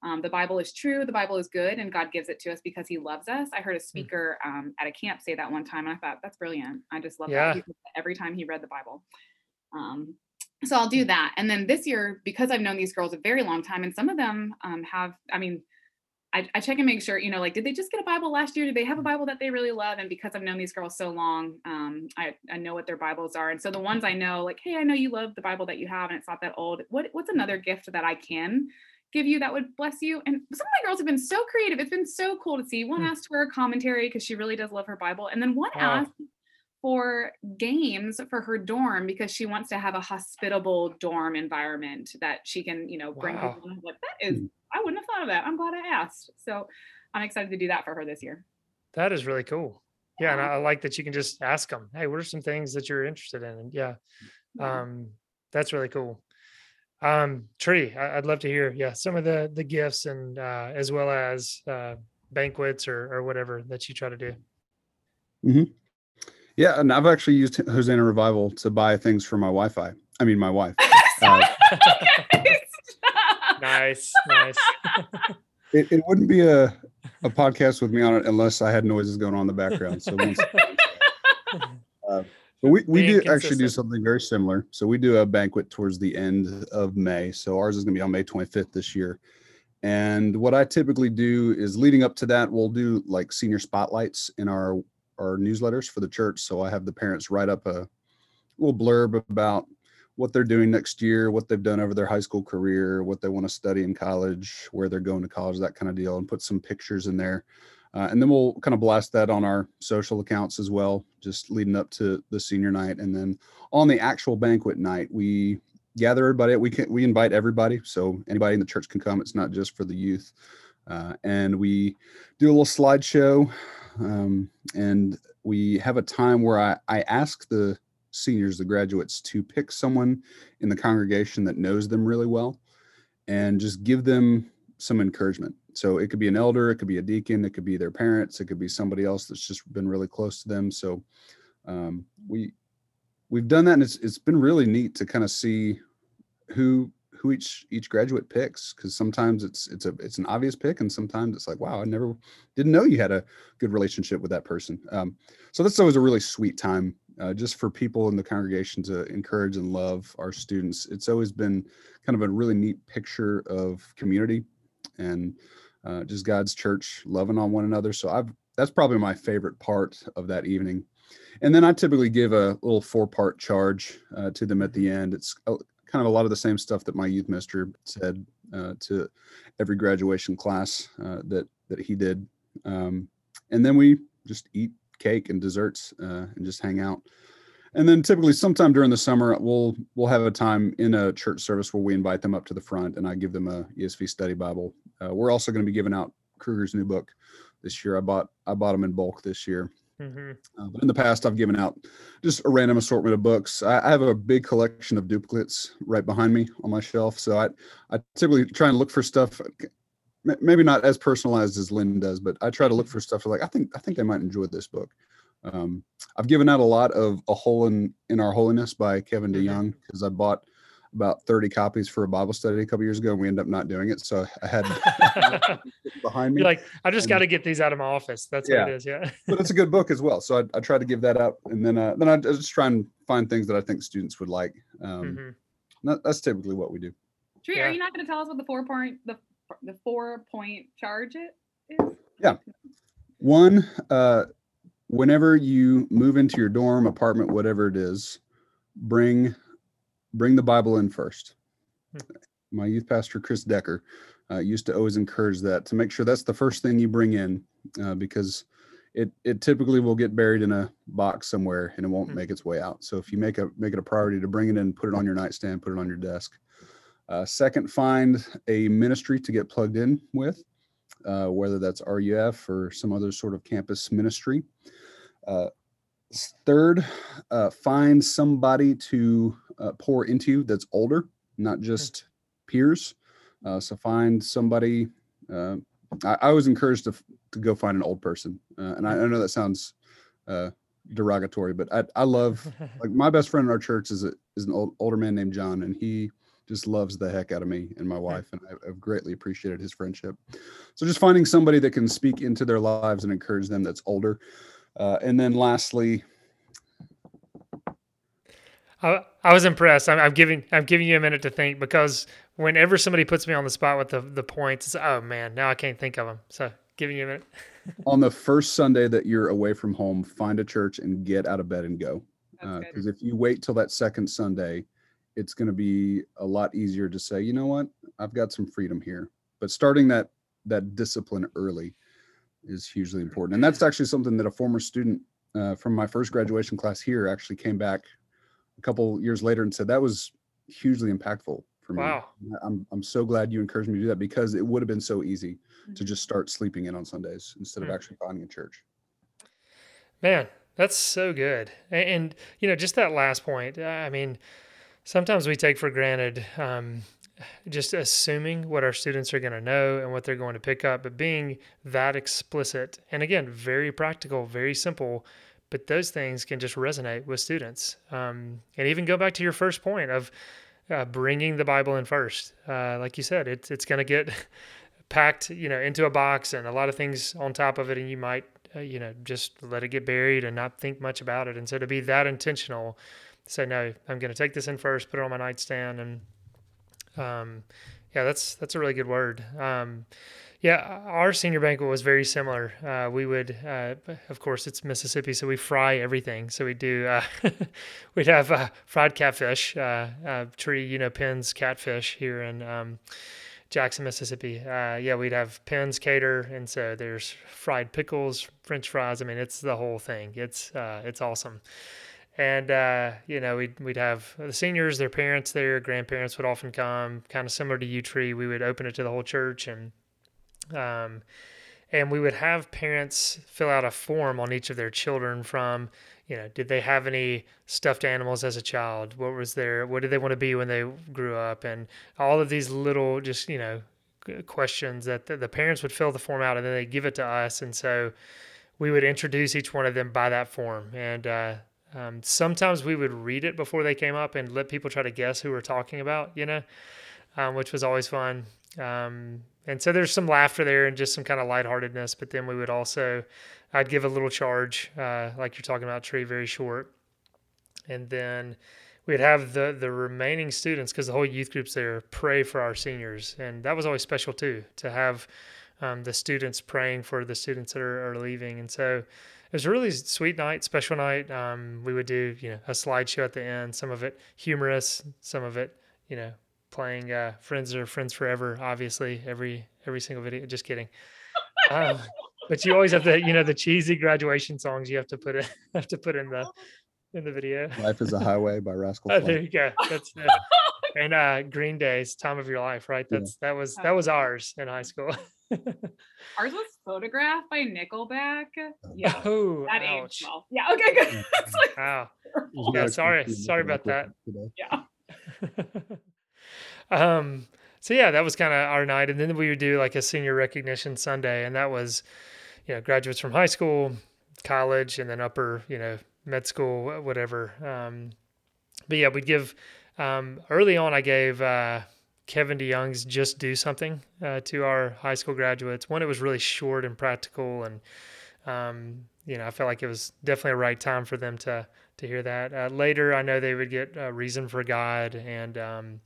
Um, the Bible is true, the Bible is good, and God gives it to us because He loves us. I heard a mm. speaker um, at a camp say that one time, and I thought that's brilliant. I just love yeah. that every time he read the Bible. Um, so I'll do that. And then this year, because I've known these girls a very long time, and some of them um, have, I mean, I, I, check and make sure, you know, like, did they just get a Bible last year? Did they have a Bible that they really love? And because I've known these girls so long, um, I, I know what their Bibles are. And so the ones I know, like, hey, I know you love the Bible that you have and it's not that old. What, what's another gift that I can give you that would bless you? And some of my girls have been so creative. It's been so cool to see. One
Hmm.
asked for a commentary because she really does love her Bible. And then one
Wow.
asked for games for her dorm because she wants to have a hospitable dorm environment that she can, you know, bring
Wow.
people. in. Like, that is,
Hmm.
I wouldn't have thought of that. I'm glad I asked. So I'm excited to do that for her this year.
That is really cool. Yeah, and
Yeah.
I I like that you can just ask them, "Hey, what are some things that you're interested in?" And yeah,
Yeah.
um, that's really cool. Um, Tree, I, I'd love to hear, yeah, some of the the gifts and uh, as well as uh, banquets or or whatever that you try to do. Mm-hmm.
Yeah, and I've actually used Hosanna Revival to buy things for my Wi-Fi. I mean, my wife. Uh,
nice, nice.
it, it wouldn't be a, a podcast with me on it unless I had noises going on in the background. So once, uh, but we, we do actually do something very similar. So we do a banquet towards the end of May. So ours is going to be on May 25th this year. And what I typically do is leading up to that, we'll do like senior spotlights in our our newsletters for the church. So I have the parents write up a little blurb about what they're doing next year, what they've done over their high school career, what they want to study in college, where they're going to college, that kind of deal, and put some pictures in there. Uh, and then we'll kind of blast that on our social accounts as well, just leading up to the senior night. And then on the actual banquet night, we gather everybody. We can we invite everybody, so anybody in the church can come. It's not just for the youth. Uh, and we do a little slideshow, um, and we have a time where I I ask the seniors, the graduates, to pick someone in the congregation that knows them really well, and just give them some encouragement. So it could be an elder, it could be a deacon, it could be their parents, it could be somebody else that's just been really close to them. So um, we we've done that, and it's it's been really neat to kind of see who who each each graduate picks because sometimes it's it's a it's an obvious pick and sometimes it's like wow i never didn't know you had a good relationship with that person um, so that's always a really sweet time uh, just for people in the congregation to encourage and love our students. It's always been kind of a really neat picture of community and uh, just god's church loving on one another. So i've that's probably my favorite part of that evening. And then i typically give a little four part charge uh, to them at the end. It's uh, kind of a lot of the same stuff that my youth minister said uh, to every graduation class uh, that that he did. Um, and then we just eat cake and desserts uh, and just hang out. And then typically sometime during the summer we'll we'll have a time in a church service where we invite them up to the front and i give them a esv study bible. Uh, we're also going to be giving out kruger's new book this year. I bought i bought them in bulk this year.
Hmm
uh, but in the past, I've given out just a random assortment of books. I, I have a big collection of duplicates right behind me on my shelf. So I, I typically try and look for stuff, maybe not as personalized as Lynne does, but I try to look for stuff like I think I think they might enjoy this book. Um, I've given out a lot of A Hole in in Our Holiness by Kevin
Mhm.
DeYoung because I bought about 30 copies for a Bible study a couple years ago and we ended up not doing it. So I had behind me.
You're like, I just got to get these out of my office. That's
Yeah.
what it is. Yeah.
but it's a good book as well. So I, I try to give that out, and then uh, then I just try and find things that I think students would like. Um,
Mhm.
that, that's typically what we do.
Tree,
Yeah.
are you not going to tell us what the four point the the four point charge it is?
Yeah. One, uh, whenever you move into your dorm, apartment, whatever it is, bring bring the Bible in first. My youth pastor Chris Decker uh, used to always encourage that to make sure that's the first thing you bring in, uh, because it it typically will get buried in a box somewhere and it won't
Hmm.
make its way out. So if you make a make it a priority to bring it in, put it on your nightstand, put it on your desk. Uh, second, find a ministry to get plugged in with uh, whether that's RUF or some other sort of campus ministry. Uh, third, uh, find somebody to uh, pour into that's older, not just peers. Uh, so find somebody. Uh, I, I was encouraged to, to go find an old person, uh, and I, I know that sounds uh, derogatory, but I, I love like my best friend in our church is a, is an old, older man named John, and he just loves the heck out of me and my wife, and I've greatly appreciated his friendship. So just finding somebody that can speak into their lives and encourage them that's older, uh, and then lastly,
I, I was impressed. I'm, I'm giving I'm giving you a minute to think because whenever somebody puts me on the spot with the the points, it's, oh man, now I can't think of them. So giving you a minute.
on the first Sunday that you're away from home, find a church and get out of bed and go. Because
good.
if you wait till that second Sunday, it's going to be a lot easier to say, you know what, I've got some freedom here. But starting that that discipline early is hugely important, and that's actually something that a former student uh, from my first graduation class here actually came back a couple years later and said that was hugely impactful for me.
Wow.
I'm I'm so glad you encouraged me to do that because it would have been so easy to
Mhm.
just start sleeping in on Sundays instead of
Hmm.
actually finding a church.
Man, that's so good. A- And, you know, just that last point, I mean, sometimes we take for granted um, just assuming what our students are going to know and what they're going to pick up, but being that explicit and again, very practical, very simple, but those things can just resonate with students. Um, and even go back to your first point of uh, bringing the Bible in first. Uh, like you said, it's, it's going to get packed, you know, into a box and a lot of things on top of it, and you might uh, you know, just let it get buried and not think much about it. And so to be that intentional, say, no, I'm going to take this in first, put it on my nightstand. And, um, yeah, that's, that's a really good word. Um, yeah, our senior banquet was very similar. Uh, we would, uh, of course, it's Mississippi, so we fry everything. So we do, uh, we'd have uh, fried catfish, uh, uh, tree, you know, Penn's catfish here in um, Jackson, Mississippi. Yeah, we'd have Penn's cater, and so there's fried pickles, French fries. I mean, it's the whole thing. It's it's awesome. And uh, you know, we'd we'd have the seniors, their parents, their grandparents would often come, kind of similar to U Tree. We would open it to the whole church, and um, and we would have parents fill out a form on each of their children from you know did they have any stuffed animals as a child? What was their what did they want to be when they grew up? And all of these little just you know questions that the, parents would fill the form out and then they give it to us. And so we would introduce each one of them by that form. And uh, um, sometimes we would read it before they came up and let people try to guess who we're talking about you know um, which was always fun. Um, and so there's some laughter there and just some kind of lightheartedness but then we would also i'd give a little charge uh, like you're talking about tree very short. And then we'd have the the remaining students because the whole youth group's there pray for our seniors. And that was always special too to have um, the students praying for the students that are, are leaving and so it was a really sweet night special night um, we would do you know a slideshow at the end some of it humorous some of it you know playing uh, friends or friends forever obviously every every single video just kidding um, but you always have the you know the cheesy graduation songs you have to put in have to put in the in the video
Life is a Highway by Rascal
Oh, there you go. That's it. and uh, Green Day's "Time of Your Life," right?
Yeah.
That's that was that was ours in high school.
Ours was photographed by Nickelback. Yeah.
oh,
That
ouch!
aged well. Yeah. Okay. Good. It's like-
Wow.
There's
Yeah, sorry- sorry about
that.
yeah.
um. So yeah, that was kind of our night, and then we would do like a senior recognition Sunday, and that was, you know, graduates from high school, college, and then upper, you know, med school, whatever. Um, but yeah, we'd give. Um, early on, I gave uh, Kevin DeYoung's "Just Do Something" uh, to our high school graduates. One, it was really short and practical, and um, you know, I felt like it was definitely a right time for them to to hear that. Uh, later, I know they would get uh, "Reason for God," and um,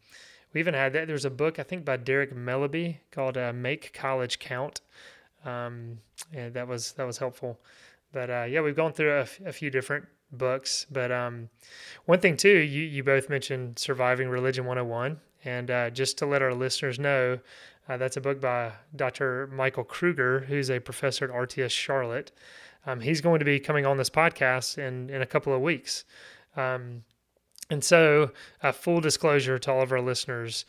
we even had that. There's a book I think by Derek Melleby called uh, "Make College Count," um, and that was that was helpful. But uh, yeah, we've gone through a, f- a few different books. But um, one thing too, you you both mentioned "Surviving Religion 101," and uh, just to let our listeners know. Uh, that's a book by Dr. Michael Kruger, who's a professor at RTS Charlotte. Um, he's going to be coming on this podcast in, in a couple of weeks. Um, and so, uh, full disclosure to all of our listeners,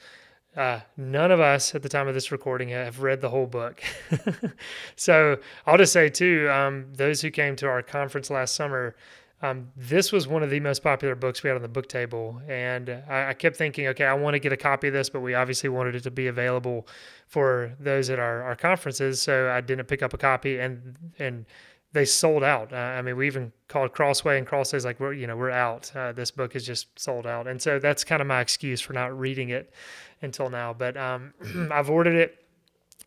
uh, none of us at the time of this recording have read the whole book. so, I'll just say, too, um, those who came to our conference last summer, um, this was one of the most popular books we had on the book table. And I, I kept thinking, okay, I want to get a copy of this, but we obviously wanted it to be available for those at our, our conferences. So, I didn't pick up a copy. And, and, they sold out. Uh, I mean, we even called Crossway, and Crossway's like, "We're, you know, we're out. Uh, this book is just sold out." And so that's kind of my excuse for not reading it until now. But um, I've ordered it.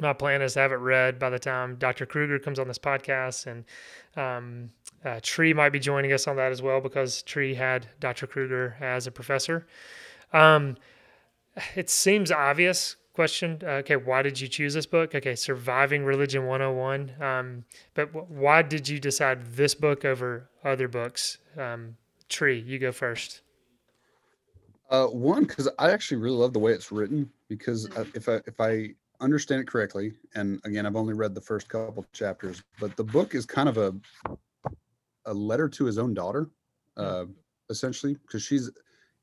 My plan is to have it read by the time Dr. Kruger comes on this podcast, and um, uh, Tree might be joining us on that as well because Tree had Dr. Kruger as a professor. Um, it seems obvious question. Uh, okay, why did you choose this book? Okay, Surviving Religion 101. Um, but w- why did you decide this book over other books? Um, Tree, you go first.
Uh, one, because I actually really love the way it's written. Because uh, if I if I understand it correctly, and again, I've only read the first couple chapters, but the book is kind of a a letter to his own daughter, uh, essentially, because she's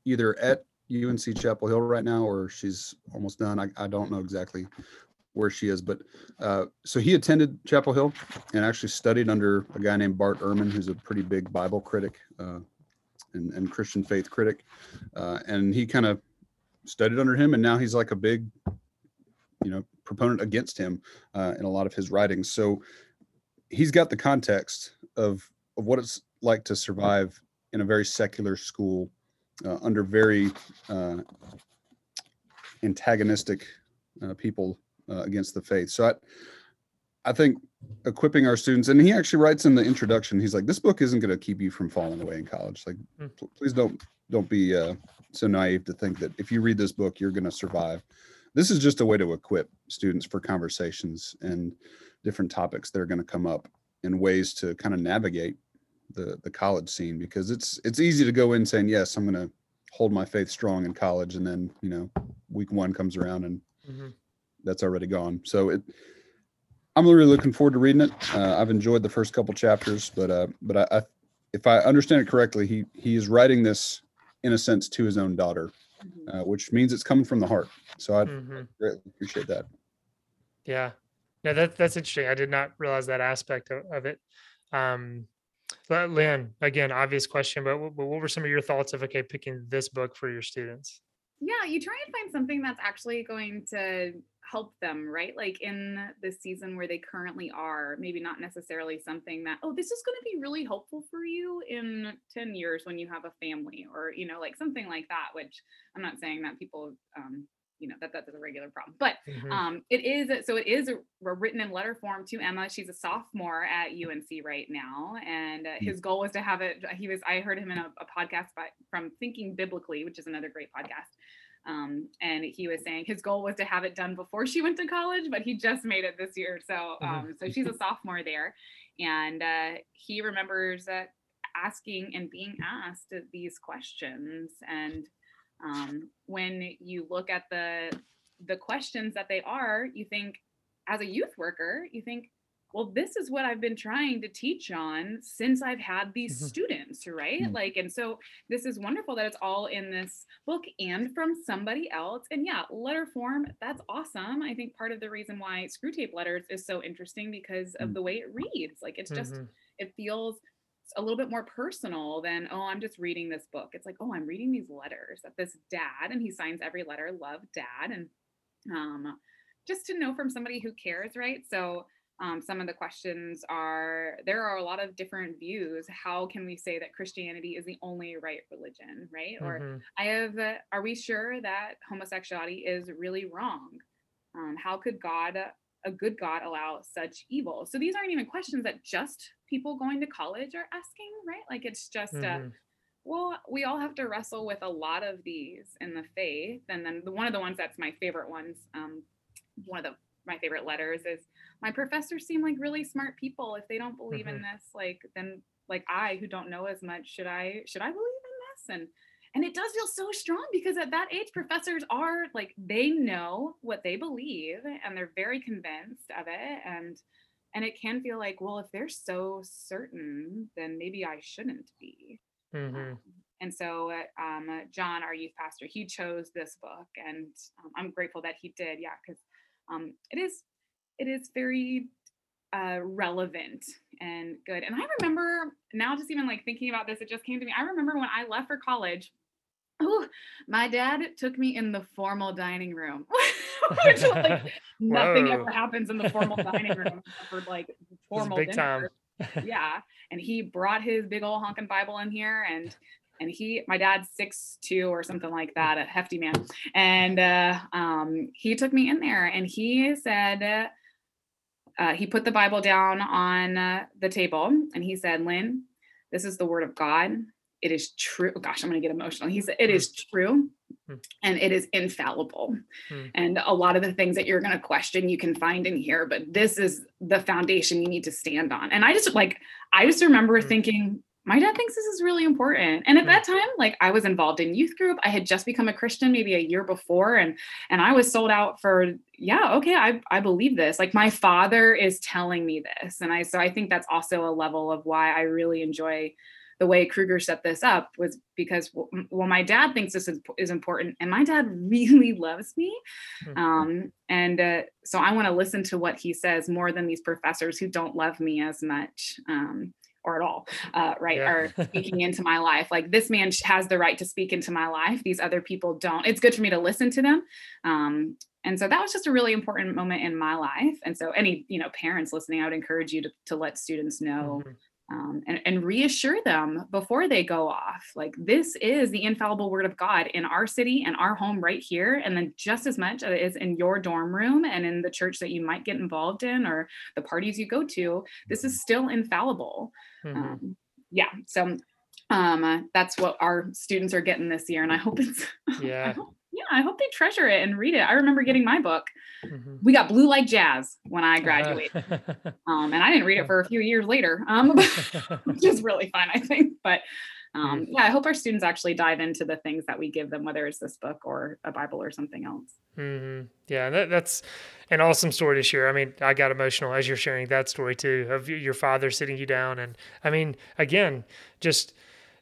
either at UNC Chapel Hill right now or she's almost done. I, I don't know exactly where she is, but uh, so he attended Chapel Hill and actually studied under a guy named Bart Ehrman, who's a pretty big Bible critic uh, and, and Christian faith critic, uh, and he kind of studied under him, and now he's like a big, you know, proponent against him uh, in a lot of his writings. So he's got the context of of what it's like to survive in a very secular school uh, under very uh, antagonistic uh, people uh, against the faith. So I, I think equipping our students, and he actually writes in the introduction, he's like, "This book isn't going to keep you from falling away in college. Like,
Mm.
pl- please don't don't be uh, so naive to think that if you read this book, you're going to survive. This is just a way to equip students for conversations and different topics that are going to come up and ways to kind of navigate the the college scene because it's it's easy to go in saying yes i'm going to hold my faith strong in college and then you know week one comes around and
Mhm.
that's already gone so it i'm really looking forward to reading it uh, i've enjoyed the first couple chapters but uh but I, I if i understand it correctly he he is writing this in a sense to his own daughter
Mhm.
uh, which means it's coming from the heart so i
Mhm.
greatly appreciate that
Yeah. No, that, that's interesting. I did not realize that aspect of, of it. Um, Lynne, again, obvious question, but, but what were some of your thoughts of, okay, picking this book for your students?
yeah you try and find something that's actually going to help them right like in the season where they currently are maybe not necessarily something that oh this is going to be really helpful for you in 10 years when you have a family or you know like something like that which i'm not saying that people um you know that that's a regular problem but
Mhm.
um, it is so it is a, a written in letter form to Emma. She's a sophomore at UNC right now, and uh, his goal was to have it. He was I heard him in a, a podcast by, from Thinking Biblically, which is another great podcast. Um, and he was saying his goal was to have it done before she went to college, but he just made it this year. So um, so she's a sophomore there, and uh, he remembers uh, asking and being asked these questions and um, when you look at the the questions that they are you think as a youth worker you think well this is what i've been trying to teach on since i've had these
Mhm.
students right
Mm.
like and so this is wonderful that it's all in this book and from somebody else and yeah letter form that's awesome i think part of the reason why Screwtape Letters is so interesting because of
Mm.
the way it reads like it's just
Mhm.
it feels a little bit more personal than oh i'm just reading this book it's like oh i'm reading these letters that this dad and he signs every letter love dad and um just to know from somebody who cares right so um, some of the questions are there are a lot of different views how can we say that christianity is the only right religion right or
Mhm.
I have, uh, are we sure that homosexuality is really wrong? Um, how could God, a good God, allow such evil? So these aren't even questions that just people going to college are asking, right? Like it's just, uh,
Mhm.
well, we all have to wrestle with a lot of these in the faith. And then the, one of the ones that's my favorite ones, um, one of the my favorite letters is my professors seem like really smart people. If they don't believe in this, like then like I who don't know as much, should I should I believe in this? And and it does feel so strong because at that age professors are like they know what they believe and they're very convinced of it. And and it can feel like well if they're so certain then maybe i shouldn't be.
Mhm.
um, and so uh, um, john our youth pastor he chose this book and um, i'm grateful that he did. Yeah because um, it is it is very uh, relevant and good. And i remember now just even like thinking about this it just came to me. I remember when i left for college Oh, my dad took me in the formal dining room, which like nothing ever happens in the formal dining room for like formal
big time.
yeah, and he brought his big old honking Bible in here, and and he, my dad's six two or something like that, a hefty man, and uh, um, he took me in there, and he said. Uh, uh, he put the Bible down on uh, the table and he said, Lynne, this is the word of God. It is true. Oh, gosh, I'm going to get emotional. He said, It is true
Hmm.
and it is infallible.
Hmm.
And a lot of the things that you're going to question, you can find in here, but this is the foundation you need to stand on. And I just like, I just remember
Hmm.
thinking, my dad thinks this is really important and at
Hmm.
that time like i was involved in youth group i had just become a christian maybe a year before and and i was sold out for yeah okay i i believe this like my father is telling me this and i so i think that's also a level of why i really enjoy the way kruger set this up was because well, my dad thinks this is, is important and my dad really loves me
Mhm.
um, and uh, so i want to listen to what he says more than these professors who don't love me as much um, or at all, uh, right,
Yeah.
are speaking into my life. Like this man has the right to speak into my life. These other people don't. It's good for me to listen to them. Um, and so that was just a really important moment in my life. And so any, you know, parents listening, I would encourage you to, to let students know
Mhm.
Um, and, and reassure them before they go off. Like this is the infallible word of God in our city and our home right here. And then just as much as it is in your dorm room and in the church that you might get involved in or the parties you go to, this is still infallible.
Mhm.
Um, yeah. So um, uh, that's what our students are getting this year. And I hope it's, I
Yeah.
hope- yeah, I hope they treasure it and read it. I remember getting my book.
Mhm.
We got Blue Like Jazz when I graduated. Um, and I didn't read it for a few years later, um, which is really fun, I think. But um, yeah, I hope our students actually dive into the things that we give them, whether it's this book or a Bible or something else.
hmm Yeah, that, that's an awesome story to share. I mean, I got emotional as you're sharing that story too of your father sitting you down, and I mean, again, just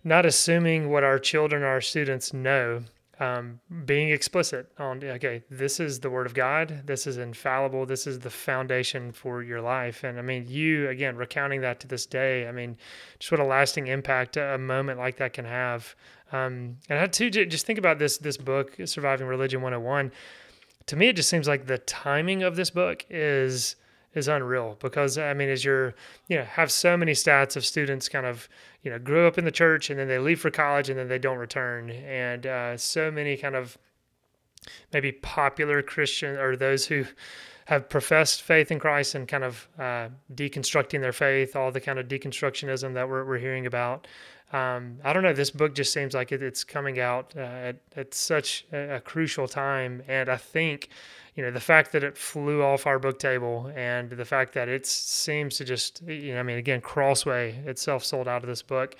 not assuming what our children, our students know, um, being explicit on okay, this is the word of God, this is infallible, this is the foundation for your life, and I mean, you again recounting that to this day. I mean, just what a lasting impact a moment like that can have. Um, and I had to just think about this this book, Surviving Religion 101 to me it just seems like the timing of this book is is unreal because I mean as you're you know have so many stats of students kind of you know grew up in the church and then they leave for college and then they don't return and uh, so many kind of maybe popular Christian or those who have professed faith in Christ and kind of uh, deconstructing their faith, all the kind of deconstructionism that we're, we're hearing about. Um, I don't know. This book just seems like it, it's coming out uh, at, at such a, a crucial time. And I think, you know, the fact that it flew off our book table and the fact that it seems to just, you know, I mean, again, Crossway itself sold out of this book.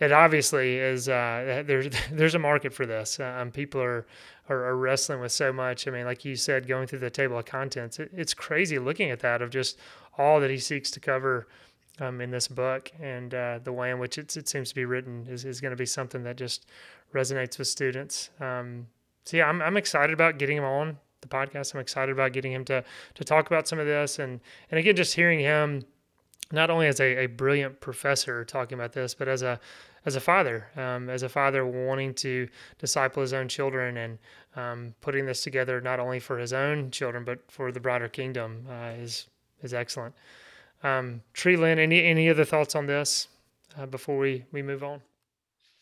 It obviously is. Uh, there's there's a market for this. Um, people are, are are wrestling with so much. I mean, like you said, going through the table of contents, it, it's crazy looking at that of just all that he seeks to cover um, in this book and uh, the way in which it's, it seems to be written is, is going to be something that just resonates with students. Um, so yeah, I'm, I'm excited about getting him on the podcast. I'm excited about getting him to, to talk about some of this. And, and again, just hearing him not only as a, a brilliant professor talking about this, but as a, as a father, um, as a father wanting to disciple his own children and um, putting this together not only for his own children, but for the broader kingdom uh, is, is excellent. Um, Tree Lynne, any any other thoughts on this uh, before we we move on?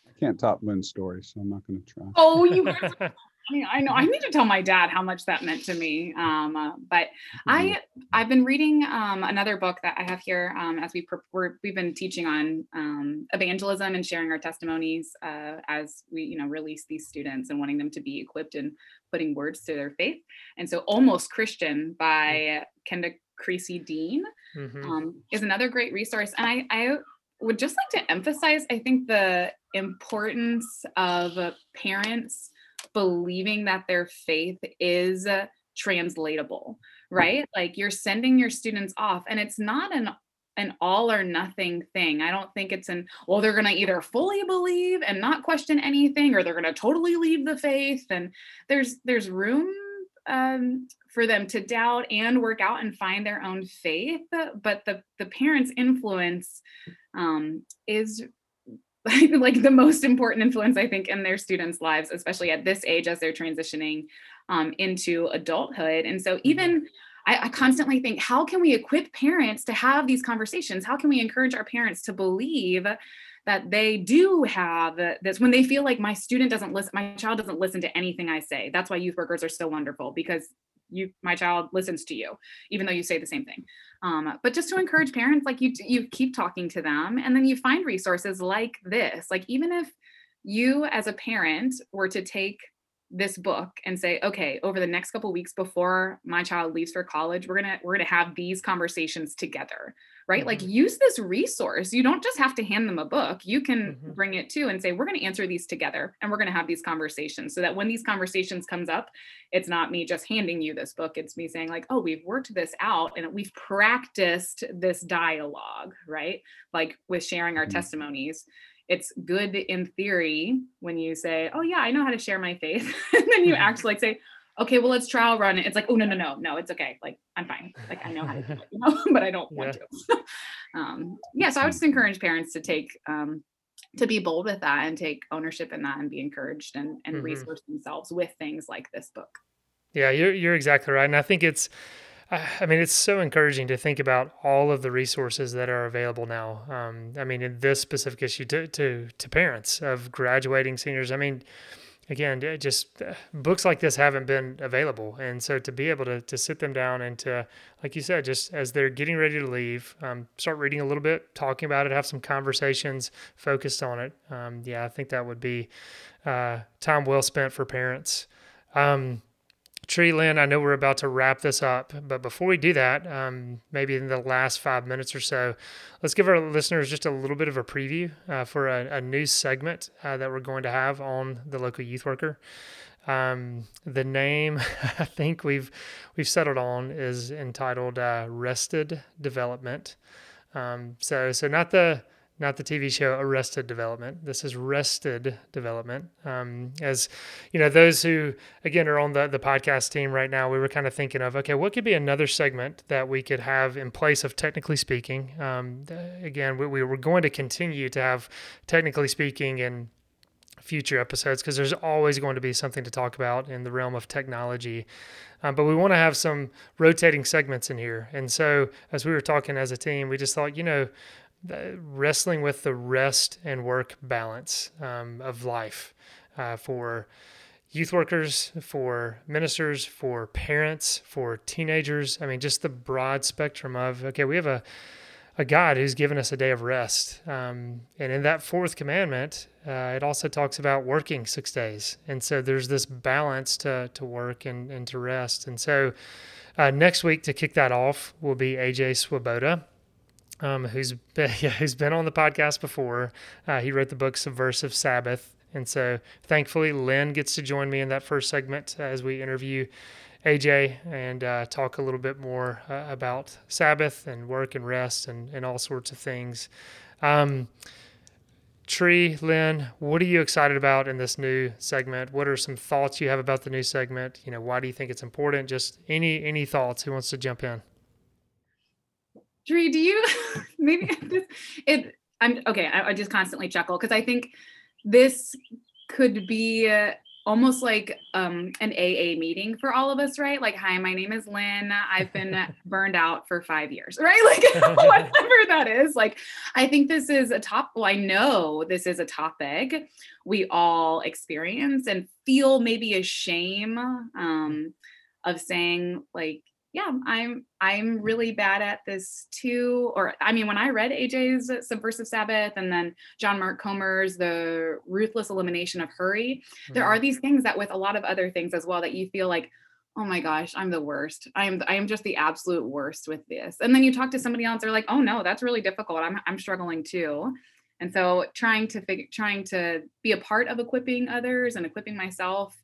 I can't top Lynne's story, so I'm not going to try.
Oh, you guys are I mean, I know I need to tell my dad how much that meant to me. Um, uh, but I I've been reading um, another book that I have here um, as we pre- we're, we've been teaching on um, evangelism and sharing our testimonies uh, as we you know release these students and wanting them to be equipped in putting words to their faith. And so, Almost Christian by Kenda Creasy Dean
Mhm.
um, is another great resource. And I, I would just like to emphasize, I think, the importance of parents believing that their faith is translatable, right? Like you're sending your students off, and it's not an an all or nothing thing. I don't think it's an well, they're going to either fully believe and not question anything, or they're going to totally leave the faith. And there's there's room um, for them to doubt and work out and find their own faith. But the the parents' influence um, is like the most important influence I think in their students' lives, especially at this age as they're transitioning um, into adulthood. And so even I, I constantly think, how can we equip parents to have these conversations? How can we encourage our parents to believe that they do have this when they feel like my student doesn't listen, my child doesn't listen to anything I say. That's why youth workers are so wonderful because you, my child listens to you, even though you say the same thing. Um, but just to encourage parents, like you, you keep talking to them, and then you find resources like this. Like even if you, as a parent, were to take this book and say okay over the next couple weeks before my child leaves for college we're gonna we're gonna have these conversations together right mm-hmm. like use this resource you don't just have to hand them a book you can mm-hmm. bring it too and say we're going to answer these together and we're going to have these conversations so that when these conversations comes up it's not me just handing you this book it's me saying like oh we've worked this out and we've practiced this dialogue right like with sharing our mm-hmm. testimonies it's good in theory when you say, "Oh yeah, I know how to share my faith," and then you mm-hmm. actually like say, "Okay, well let's trial run it." It's like, "Oh no, no, no, no, it's okay. Like I'm fine. Like I know how to do it, you know, but I don't yeah. want to." um, yeah, so I would just encourage parents to take um, to be bold with that and take ownership in that and be encouraged and and mm-hmm. resource themselves with things like this book.
Yeah, you're you're exactly right, and I think it's I mean, it's so encouraging to think about all of the resources that are available now. Um, I mean, in this specific issue to, to, to parents of graduating seniors, I mean, again, just uh, books like this haven't been available. And so to be able to, to sit them down and to, like you said, just as they're getting ready to leave, um, start reading a little bit, talking about it, have some conversations focused on it. Um, yeah, I think that would be uh, time well spent for parents. Um, Tree Lynne, I know we're about to wrap this up, but before we do that, um, maybe in the last five minutes or so, let's give our listeners just a little bit of a preview uh, for a, a, new segment uh, that we're going to have on the local youth worker. Um, the name I think we've we've settled on is entitled uh, "Rested Development." Um, so so not the not the TV show Arrested Development. This is Rested Development. Um, as you know, those who again are on the the podcast team right now, we were kind of thinking of okay, what could be another segment that we could have in place of technically speaking. Um, again, we, we were going to continue to have technically speaking in future episodes because there's always going to be something to talk about in the realm of technology. Um, but we want to have some rotating segments in here. And so, as we were talking as a team, we just thought, you know, wrestling with the rest and work balance um, of life uh, for youth workers, for ministers, for parents, for teenagers. I mean, just the broad spectrum of okay, we have a a God who's given us a day of rest, um, and in that fourth commandment, uh, it also talks about working six days, and so there's this balance to to work and and to rest, and so. Uh, next week to kick that off will be AJ Swoboda um, who's been, yeah, who's been on the podcast before. Uh, he wrote the book Subversive Sabbath. And so thankfully, Lynne gets to join me in that first segment as we interview AJ and uh, talk a little bit more uh, about Sabbath and work and rest and, and all sorts of things. Um, Tree, Lynne, what are you excited about in this new segment? What are some thoughts you have about the new segment? You know, why do you think it's important? Just any any thoughts? Who wants to jump in?
Tree, do you maybe it I'm okay, I, I just constantly chuckle because I think this could be uh, almost like um, an AA meeting for all of us, right? Like, hi, my name is Lynne. I've been burned out for five years, right? Like, whatever that is. Like, I think this is a top, well, I know this is a topic we all experience and feel maybe a shame um, of saying, like, yeah, I'm I'm really bad at this too. Or I mean, when I read AJ's Subversive Sabbath and then John Mark Comer's The Ruthless Elimination of Hurry, mm-hmm. there are mm-hmm. these things that with a lot of other things as well that you feel like, oh my gosh, I'm the worst. I am I am just the absolute worst with this. And then you talk to somebody else, they're like, oh no, that's really difficult. I'm I'm struggling too. And so trying to figure trying to be a part of equipping others and equipping myself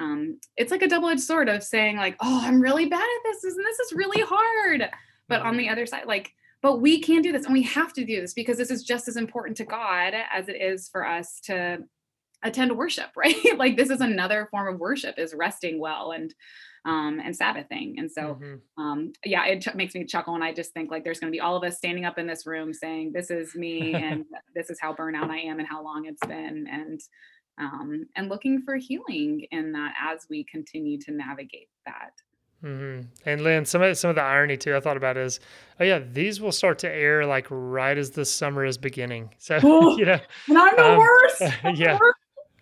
um, it's like a double-edged sword of saying like oh i'm really bad at this and this is really hard. But on the other side like but we can do this and we have to do this because this is just as important to god as it is for us to attend worship right? Like this is another form of worship is resting well and um and sabbathing. And so mm-hmm. um yeah it ch- makes me chuckle and i just think like there's going to be all of us standing up in this room saying this is me and this is how burnout i am and how long it's been and um, and looking for healing in that as we continue to navigate that.
Mm-hmm. And Lynne, some of some of the irony too I thought about is, oh yeah, these will start to air like right as the summer is beginning. So you know,
and I'm the um, worst.
yeah.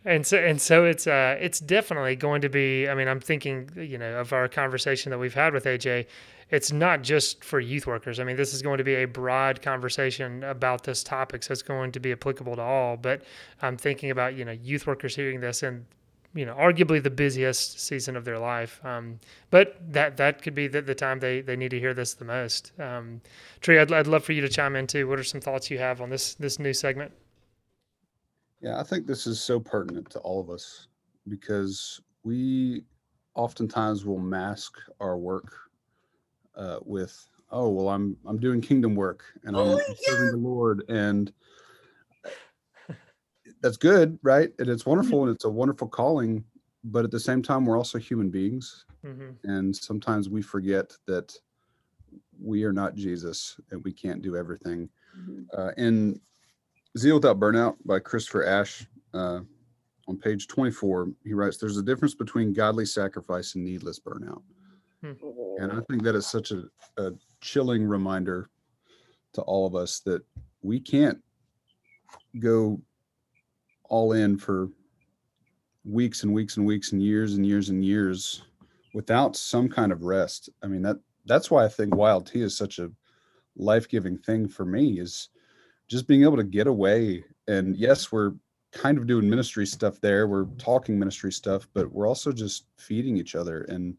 And so and so it's uh it's definitely going to be. I mean, I'm thinking you know of our conversation that we've had with AJ it's not just for youth workers. I mean, this is going to be a broad conversation about this topic, so it's going to be applicable to all. But I'm thinking about you know youth workers hearing this, and you know arguably the busiest season of their life um, but that that could be the, the time they, they need to hear this the most um, tree I'd, I'd love for you to chime in too what are some thoughts you have on this this new segment
Yeah, I think this is so pertinent to all of us because we oftentimes will mask our work uh, with, "Oh, well, I'm I'm doing kingdom work and I'm, I'm serving the Lord," and that's good, right? And it's wonderful and it's a wonderful calling. But at the same time, we're also human beings,
hmm
and sometimes we forget that we are not Jesus and we can't do everything. Uh, in Zeal Without Burnout by Christopher Ash, uh, on page 24, he writes, There's a difference between godly sacrifice and needless burnout. Hmm. And I think that is such a, a chilling reminder to all of us that we can't go all in for weeks and weeks and weeks and years and years and years without some kind of rest. I mean, that that's why I think wild tea is such a life-giving thing for me is just being able to get away. And yes, we're kind of doing ministry stuff there. We're talking ministry stuff, but we're also just feeding each other and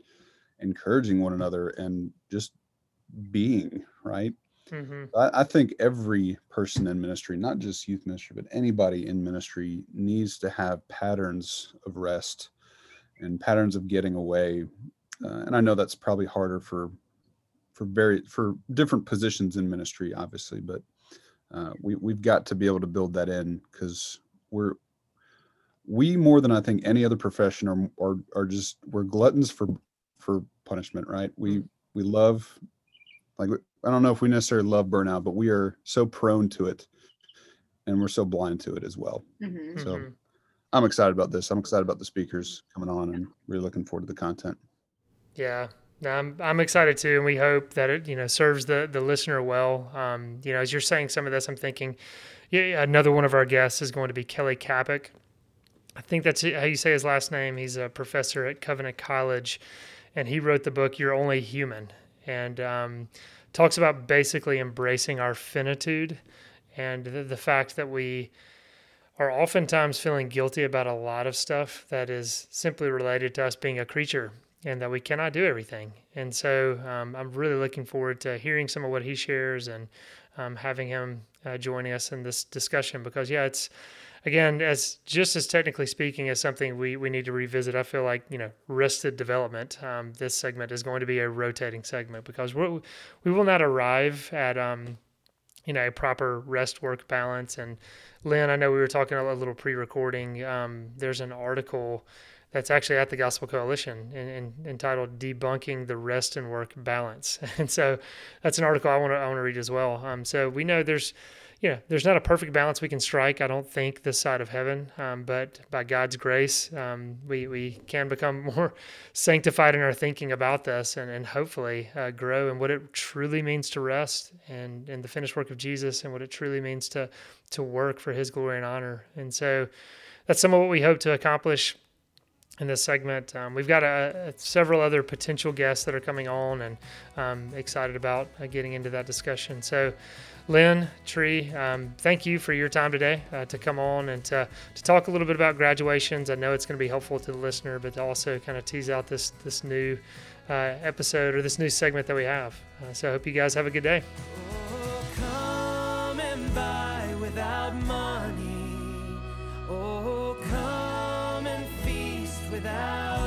encouraging one another and just being right.
hmm
I, I think every person in ministry, not just youth ministry, but anybody in ministry needs to have patterns of rest and patterns of getting away. Uh, and I know that's probably harder for for very for different positions in ministry, obviously, but uh, we we've got to be able to build that in because we're we more than I think any other profession are are are just we're gluttons for for punishment, right? We we love like I don't know if we necessarily love burnout, but we are so prone to it and we're so blind to it as well.
Mhm.
So
Mhm.
I'm excited about this. I'm excited about the speakers coming on and really looking forward to the content.
Yeah, no, I'm I'm excited too, and we hope that it you know serves the the listener well. Um, you know, as you're saying some of this, I'm thinking, yeah, another one of our guests is going to be Kelly Kapic. I think that's how you say his last name. He's a professor at Covenant College, and he wrote the book "You're Only Human," and um, talks about basically embracing our finitude and the, the fact that we are oftentimes feeling guilty about a lot of stuff that is simply related to us being a creature and that we cannot do everything. And so um, I'm really looking forward to hearing some of what he shares and um, having him uh, joining us in this discussion because, yeah, it's again as just as technically speaking as something we, we need to revisit i feel like you know rested development um, this segment is going to be a rotating segment because we're, we will not arrive at um, you know a proper rest work balance. And Lynne i know we were talking a little pre-recording um, there's an article that's actually at the gospel coalition in, in, entitled debunking the rest and work balance. And so that's an article i want to i want to read as well. Um, so we know there's know, there's not a perfect balance we can strike, I don't think, this side of heaven. Um, but by God's grace, um, we, we can become more sanctified in our thinking about this and, and hopefully uh, grow in what it truly means to rest and, and the finished work of Jesus and what it truly means to, to work for his glory and honor. And so that's some of what we hope to accomplish in this segment. Um, we've got several other potential guests that are coming on and um, excited about uh, getting into that discussion. So, Lynne, Tree, um, thank you for your time today uh, to come on and to, to talk a little bit about graduations. I know it's going to be helpful to the listener, but to also kind of tease out this this new uh, episode or this new segment that we have. Uh, so I hope you guys have a good day.
Oh, without